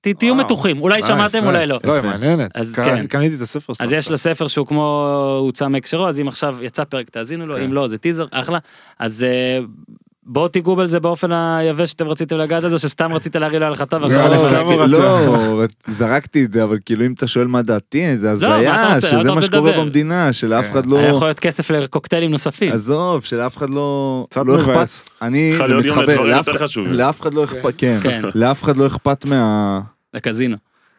תהיו. בטוחים אולי שמעתם אולי. לא. לא, היא מעניינת. אז כן. קניתי את הספר שלו. אז יש לה ספר שהוא כמו הוצא מהקשרו אז אם עכשיו יצא פרק תאזינו לו כן. אם לא זה טיזר אחלה אז אה, בואו תיגעו בזה באופן היבש שאתם רציתם לגעת על זה שסתם רצית להרעיל לו הלכתה ועכשיו לא, לא, זרקתי את זה, אבל כאילו אם אתה שואל מה דעתי, זה אתה הזיה, שזה מה שקורה? במדינה, שלאף כן. אחד לא... יכול להיות כסף לקוקטיילים נוספים. עזוב, שלאף אחד לא... קצת לא אכפת. אני, זה מתחבר, לאף- אחד לא אכפת, כן, כן. לאף אחד לא אכפת מה... לקזינו.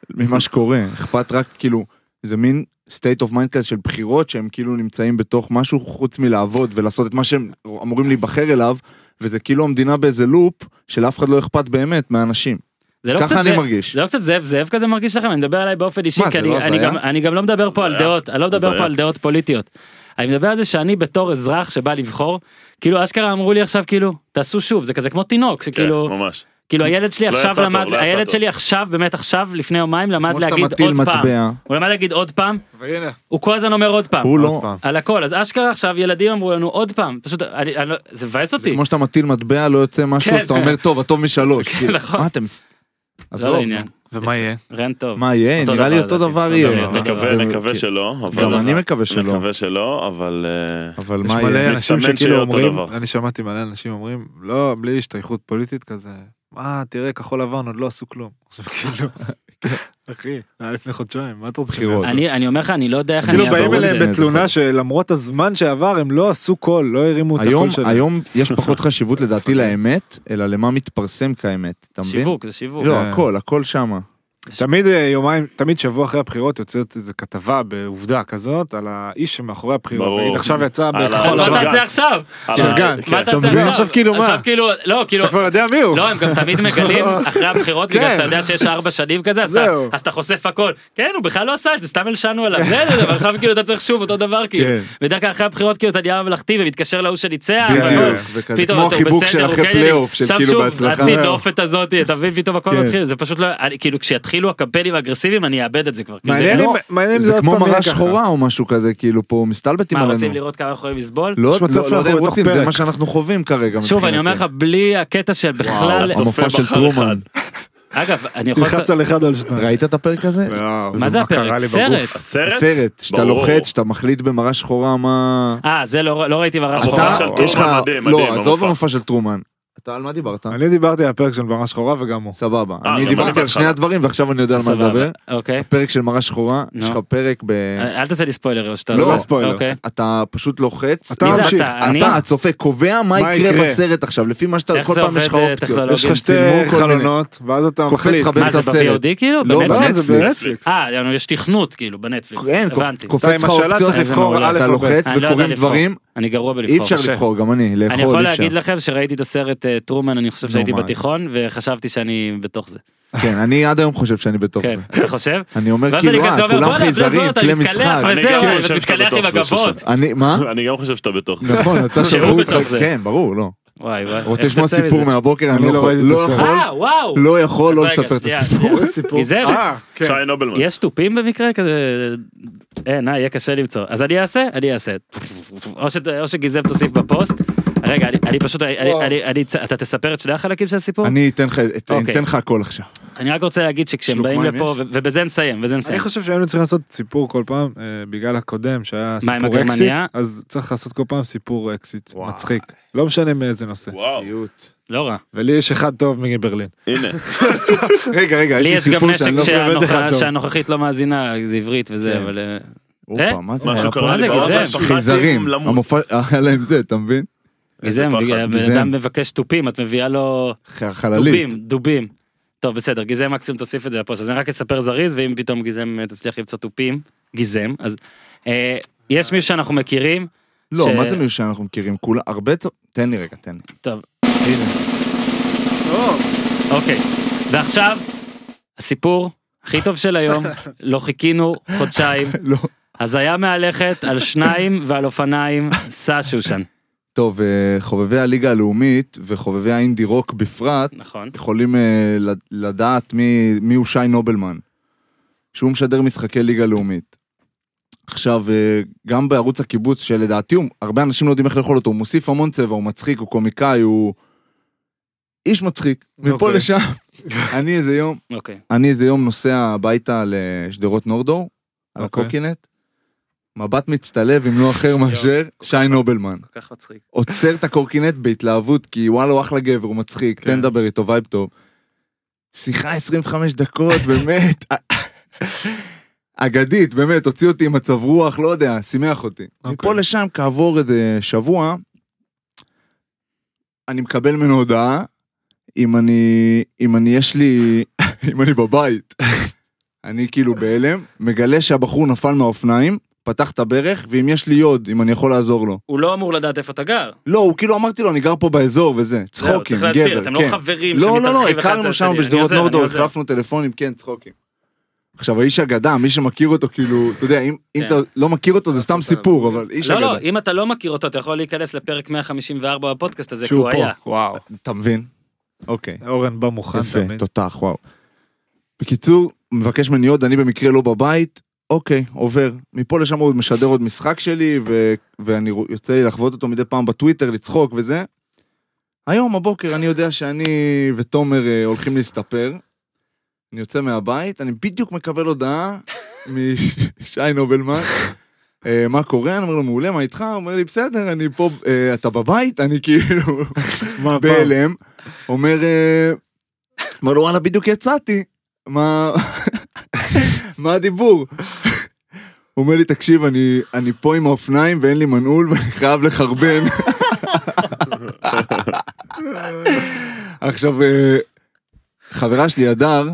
ממה שקורה, אכפת רק כאילו, זה מין state of mind כזה של בחירות שהם כאילו נמצאים בתוך משהו חוץ מלעבוד ולעשות את מה שהם אמורים להיבחר אליו, וזה כאילו המדינה באיזה לופ שלאף אחד לא אכפת באמת מהאנשים. זה לא ככה קצת אני זאב- מרגיש. זה לא קצת זאב זאב כזה מרגיש לכם? אני מדבר עליי באופן אישי, מה, כי זה אני- לא אני? גם- אני גם לא מדבר פה על. דעות, אני לא מדבר. פה על דעות פוליטיות. אני מדבר על זה שאני בתור אזרח שבא לבחור, כאילו אשכרה אמרו לי עכשיו כאילו, תעשו שוב, זה כזה כמו תינוק, כן, שכאילו, ממש. כאילו הילד שלי לא עכשיו למד, לא הילד טוב. שלי עכשיו, באמת עכשיו, לפני יומיים, למד להגיד עוד פעם. הוא למד להגיד עוד פעם, והנה, הוא כל הזמן אומר עוד פעם. הוא לא, פעם. על הכל, אז אשכרה עכשיו ילדים אמרו לנו עוד פעם, פשוט, אני- אני לא- זה מבאס זה אותי. כמו שאתה מטיל מטבע לא יוצא משהו, כן. אתה אומר טוב, הטוב משלוש. כאילו, נכון. מה אתם... זה לא העניין. ומה יהיה? רן טוב. מה יהיה? נראה לי אותו. דבר יהיה. נקווה, נקווה כן. שלא. גם אני מקווה שלא. מקווה שלא, אבל... אה, אבל יש מה מלא יהיה? אנשים מסתמן שכאילו שיהיה אותו אומרים. אני שמעתי מלא אנשים אומרים, לא, בלי השתייכות פוליטית כזה, מה, תראה, כחול לבן עוד לא עשו כלום. כאילו, אחי, היה לפני חודשיים, מה אתה רוצה. יעשו? אני אני אומר לך, אני לא יודע איך אני כאילו אעבור באים את זה. אליהם זה בתלונה יכול. שלמרות הזמן שעבר הם לא עשו קול, לא הרימו את היום, הקול שלהם. היום יש פחות חשיבות לדעתי לאמת, אלא למה מתפרסם כאמת, אתה מבין? שיווק, זה שיווק. לא, כן. הכל, הכל שמה. תמיד אה, יומיים, תמיד שבוע אחרי הבחירות יוצאת איזה כתבה בעובדה כזאת על האיש שמאחורי הבחירות. ברור. עכשיו יצא בכחול אז מה לבן. תעשה. עכשיו? של גנץ. כן. מה תעשה מבין? עכשיו? עכשיו כאילו מה? עכשיו כאילו, לא, כאילו, אתה כבר יודע מי הוא. לא, הם גם תמיד מגלים אחרי הבחירות, בגלל כן. שאתה יודע שיש ארבע שנים כזה, אז אתה- זהו. אז אתה חושף הכל. כן, הוא בכלל לא עשה את זה, סתם הלשנו עליו. זה, ועכשיו כאילו אתה צריך שוב אותו דבר, כאילו. כן. בדרך כלל אחרי הבחירות כאילו אתה נהיה ממלכתי ומתקשר להוא שניצח. כמו אתה החיבוק בסדר, של הוא אחרי כן פלייאוף, של עכשיו כאילו שוב, בהצלחה. לא, כשיתחילו הקמפיינים האגרסיביים אני אאבד את זה כבר. מעניין לא- אם- מעניין אם זה עוד כמו פעם יהיה מראה. שחורה או משהו כזה, כאילו פה מסתלבטים מה, עלינו. רוצים לראות כמה יכולים לסבול? לא, לא, לא יודע אם רוצים, זה. מה שאנחנו חווים כרגע. שוב, אני אומר לך. בלי הקטע של בכלל, המופע של טרומן. אגב, אני יכול... תלחץ על אחד על שניים. ראית את הפרק הזה? מה זה הפרק? סרט. הסרט? סרט, שאתה. לוחץ, שאתה מחליט במראה שחורה מה... אה, זה לא לא ראיתי מראה המופע שחורה. של יש לך, טרומן מדהים, לא, מדהים, עזוב המופע. המופע של טרומן. אתה על מה דיברת? אני דיברתי על הפרק של מראה שחורה וגם הוא. סבבה. אה, אני לא, דיברתי לא, על שני לא. הדברים ועכשיו אני יודע על מה לדבר. אוקיי. הפרק של מראה שחורה. יש לך פרק ב... אל תעשה לי ספוילר או שאתה... לא. ספוילר. אוקיי. אתה פשוט לוחץ. אתה ממשיך. אתה? הצופה קובע מה מה יקרה. בסרט עכשיו, לפי מה שאתה, כל פעם יש לך אה, אופציות. יש לך שתי. חלונות, ואז אתה מחליט. לך מה באמצע זה. ב-VOD כאילו? לא, לא, בנטפליקס? זה בנטפליקס. אה, יש תכנות כאילו בנטפליקס. הבנתי. קופץ לך אופציות, אתה. לוחץ לא לבחור. דברים, אני גרוע אי בלבחור. אפשר קשה. לבחור, גם אני, לאכול אני אי אפשר. יכול להגיד לכם שראיתי את הסרט אה, טרומן, אני חושב שהייתי? בתיכון, וחשבתי שאני בתוך זה. כן, אני עד היום חושב שאני בתוך כן, זה. אתה חושב? אני אומר ואז אני כאילו, כזה אה, אומר, כולם בוא'נה, חייזרים, אתה כלי מתקלח משחק. אני גם חושב שאתה עם בתוך זה, הגבות. אני, מה? אני גם חושב שאתה בתוך זה. נכון, אתה שהוא שבור בתוך זה. כן, ברור, לא. וואי וואי. רוצה לשמוע סיפור? מהבוקר, אני לא לא ראיתי יכול, את לא הסרט. יכול, אה, וואו. לא יכול לא לספר את הסיפור. אה, כן. שי נובלמן. יש תופים במקרה כזה? אין, אה, יהיה קשה למצוא. אז אני אעשה? אני אעשה. או שגיזם תוסיף בפוסט. רגע, אני- אני פשוט, אני-. אני- אני- אתה תספר את שני החלקים של הסיפור? אני אתן לך, את- אוקיי. אתן לך הכל עכשיו. אני רק רוצה להגיד שכשהם באים לפה, ובזה נסיים, אני נסיים. חושב שהיינו צריכים לעשות סיפור כל פעם, אה, בגלל הקודם שהיה עם סיפור אקסיט? אז צריך לעשות כל פעם סיפור אקסיט. מצחיק. לא משנה מאיזה נושא. וואו. סיוט. לא רע. ולי יש אחד טוב מברלין. הנה, רגע, רגע, יש לי גם סיפור שאני לא... באמת שהנוכ- אחד טוב. שהנוכחית לא מאזינה, זה עברית וזה, כן. אבל... אה, הופה, מה זה? משהו? קרה לי חייזרים, למות. המופע, היה להם זה, אתה מבין? הבן גיזם. אדם מבקש תופים, את מביאה לו דובים, חללית. דובים. טוב, בסדר, גיזם מקסימום תוסיף את זה לפוסט, אז אני רק אספר זריז, ואם פתאום גיזם אה, תצליח למצוא תופים, גיזם, אז אה, יש מישהו שאנחנו מכירים, לא, ש- מה זה מישהו שאנחנו מכירים? כולה, הרבה... צ- תן לי רגע, תן לי. טוב, הנה. אוקיי, ועכשיו, הסיפור הכי טוב של היום, לא חיכינו חודשיים, לא. הזיה מהלכת על שניים ועל אופניים, סע שושן, טוב, אה, חובבי הליגה הלאומית וחובבי האינדי רוק בפרט, נכון? יכולים אה, לד- לדעת מי, מי הוא שי נובלמן, שהוא משדר משחקי ליגה לאומית. עכשיו, אה, גם בערוץ הקיבוץ, שלדעתי הוא, הרבה אנשים לא יודעים איך לאכול אותו, הוא מוסיף המון צבע, הוא מצחיק, הוא קומיקאי, הוא איש מצחיק. מפה אוקיי. לשם, אני איזה יום, אוקיי, אני איזה יום נוסע הביתה לשדרות נורדאו, על אוקיי. הקורקינט, מבט מצטלב עם לא אחר מאשר שי נובלמן. כל כך מצחיק. עוצר את הקורקינט בהתלהבות, כי וואלה הוא אחלה גבר, הוא מצחיק, כן. תן לדבר איתו vibe טוב. שיחה 25 דקות, באמת. אגדית, באמת, הוציא אותי עם מצב רוח, לא יודע, שימח אותי. אוקיי. מפה לשם, כעבור איזה שבוע, אני מקבל ממנו הודעה, אם אני, אם אני, יש לי, אם אני בבית. אני כאילו בהלם, מגלה שהבחור נפל מהאופניים, פתח את הברך, ואם יש לי יוד, אם אני יכול לעזור לו. הוא לא אמור לדעת איפה אתה גר. לא, הוא כאילו אמרתי לו, אני גר פה באזור וזה, צחוקים, צריך להסביר, גבר, אתם לא כן. חברים לא, לא, לא, הכרנו שם בשדרות נורדור, עוזר. החלפנו טלפונים, כן, צחוקים. עכשיו, האיש אגדה, מי שמכיר אותו, כאילו, אתה יודע, אם אם כן. אתה לא מכיר אותו, זה סתם סופר. סיפור, אבל איש לא, לא, אגדה. אם אתה לא מכיר אותו, אתה יכול להיכנס לפרק 154 בפודקאסט הזה, כי שהוא הוא פה. היה. וואו. אתה מבין? אוקיי. אורן בא מוכן יפה, תמיד. תותח, וואו. בקיצור, מבקש ממני עוד, אני במקרה לא בבית, אוקיי, עובר. מפה לשם הוא משדר עוד משחק שלי, ו- ואני יוצא לי לחוות אותו מדי פעם בטוויטר, לצחוק וזה. היום, הבוקר, אני יודע שאני ותומר אה, הולכים להסתפר. אני יוצא מהבית, אני בדיוק מקבל הודעה משי נובלמן. אה, מה קורה? אני אומר לו, מעולה, מה איתך? הוא אומר לי, בסדר, אני פה, אה, אתה בבית? אני כאילו... מה? בהלם, אומר, אומר לו וואלה בדיוק יצאתי, מה, מה הדיבור? הוא אומר לי תקשיב אני, אני פה עם האופניים ואין לי מנעול ואני חייב לחרבן. עכשיו אה, חברה שלי הדר,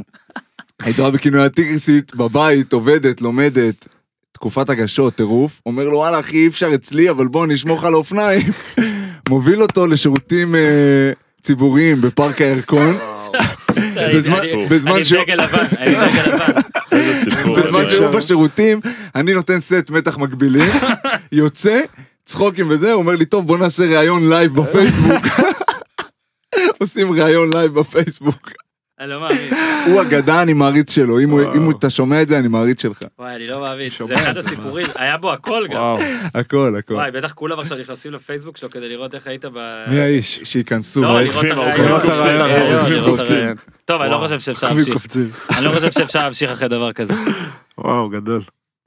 הייתה בכינוי הטיגריסית בבית עובדת לומדת. תקופת הגשות, טירוף, אומר לו וואלה אחי אי אפשר אצלי אבל בוא נשמור לך על האופניים. מוביל אותו לשירותים אה, ציבוריים בפארק הירקון. בזמן- אני- בזמן אני ש- עם דגל לבן, אני עם דגל לבן. איזה סיפור. בזמן. שהוא בשירותים, אני נותן סט מתח מקבילים, יוצא, צחוקים וזה, הוא אומר לי, טוב, בוא נעשה ראיון לייב בפייסבוק. עושים ראיון לייב בפייסבוק. אני לא מאמין. הוא אגדה, אני מעריץ שלו. אם אתה שומע את זה, אני מעריץ שלך. וואי, אני לא מאמין. זה אחד הסיפורים, היה בו הכל גם. הכל, הכל. וואי, בטח כולם עכשיו נכנסים לפייסבוק שלו כדי לראות איך היית ב... מי האיש? שייכנסו. לא, לראות את הראיון. לראות לראות. טוב, אני לא חושב שאפשר להמשיך. אני לא חושב שאפשר להמשיך אחרי דבר כזה. וואו, גדול.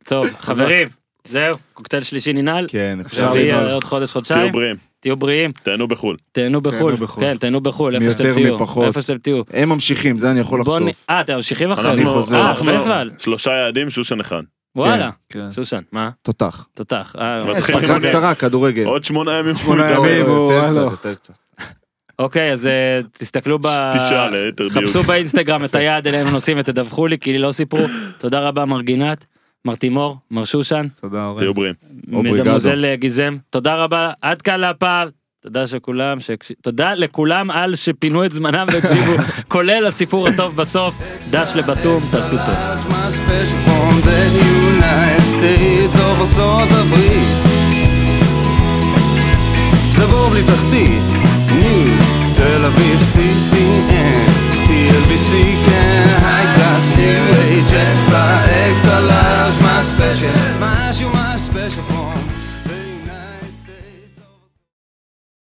טוב, חברים, זהו, קוקטייל שלישי ננעל. כן, אפשר. לנעול. עוד חודש, תהיו חודשיים. בריאים, תהיו בריאים, תהנו בחו"ל. תהנו בחו"ל. בחו"ל. כן, תהנו בחו"ל, איפה שאתם תהיו. מפחות. איפה שאתם תהיו. הם ממשיכים, זה אני יכול לחשוף. אה, אתם ממשיכים אחרי זה? חוזר. אה, ועל. שלושה יעדים, שושן אחד. וואלה. כן. שושן, מה? תותח. תותח. אה, מתחיל אוקיי. פגרה עם זה. קצרה, כדורגל. עוד שמונה ימים. שמונה ימים. יותר קצת, הלו. יותר קצת. אוקיי, אז אה, תסתכלו ב... דיוק. חפשו באינסטגרם את היעד אליהם נוסעים ותדווחו לי, כי לי לא סיפרו. תודה רבה, מר גינת, מרטימור, מר שושן. תודה אורן. תהיו בריאים. מדמוזל אה, גיזם, תודה רבה, עד כאן להפעל. תודה שכולם, תודה לכולם על שפינו את זמנם והקשיבו, כולל הסיפור הטוב בסוף, דש לבתום, תעשו טוב. el High class, new age, extra large, my special, my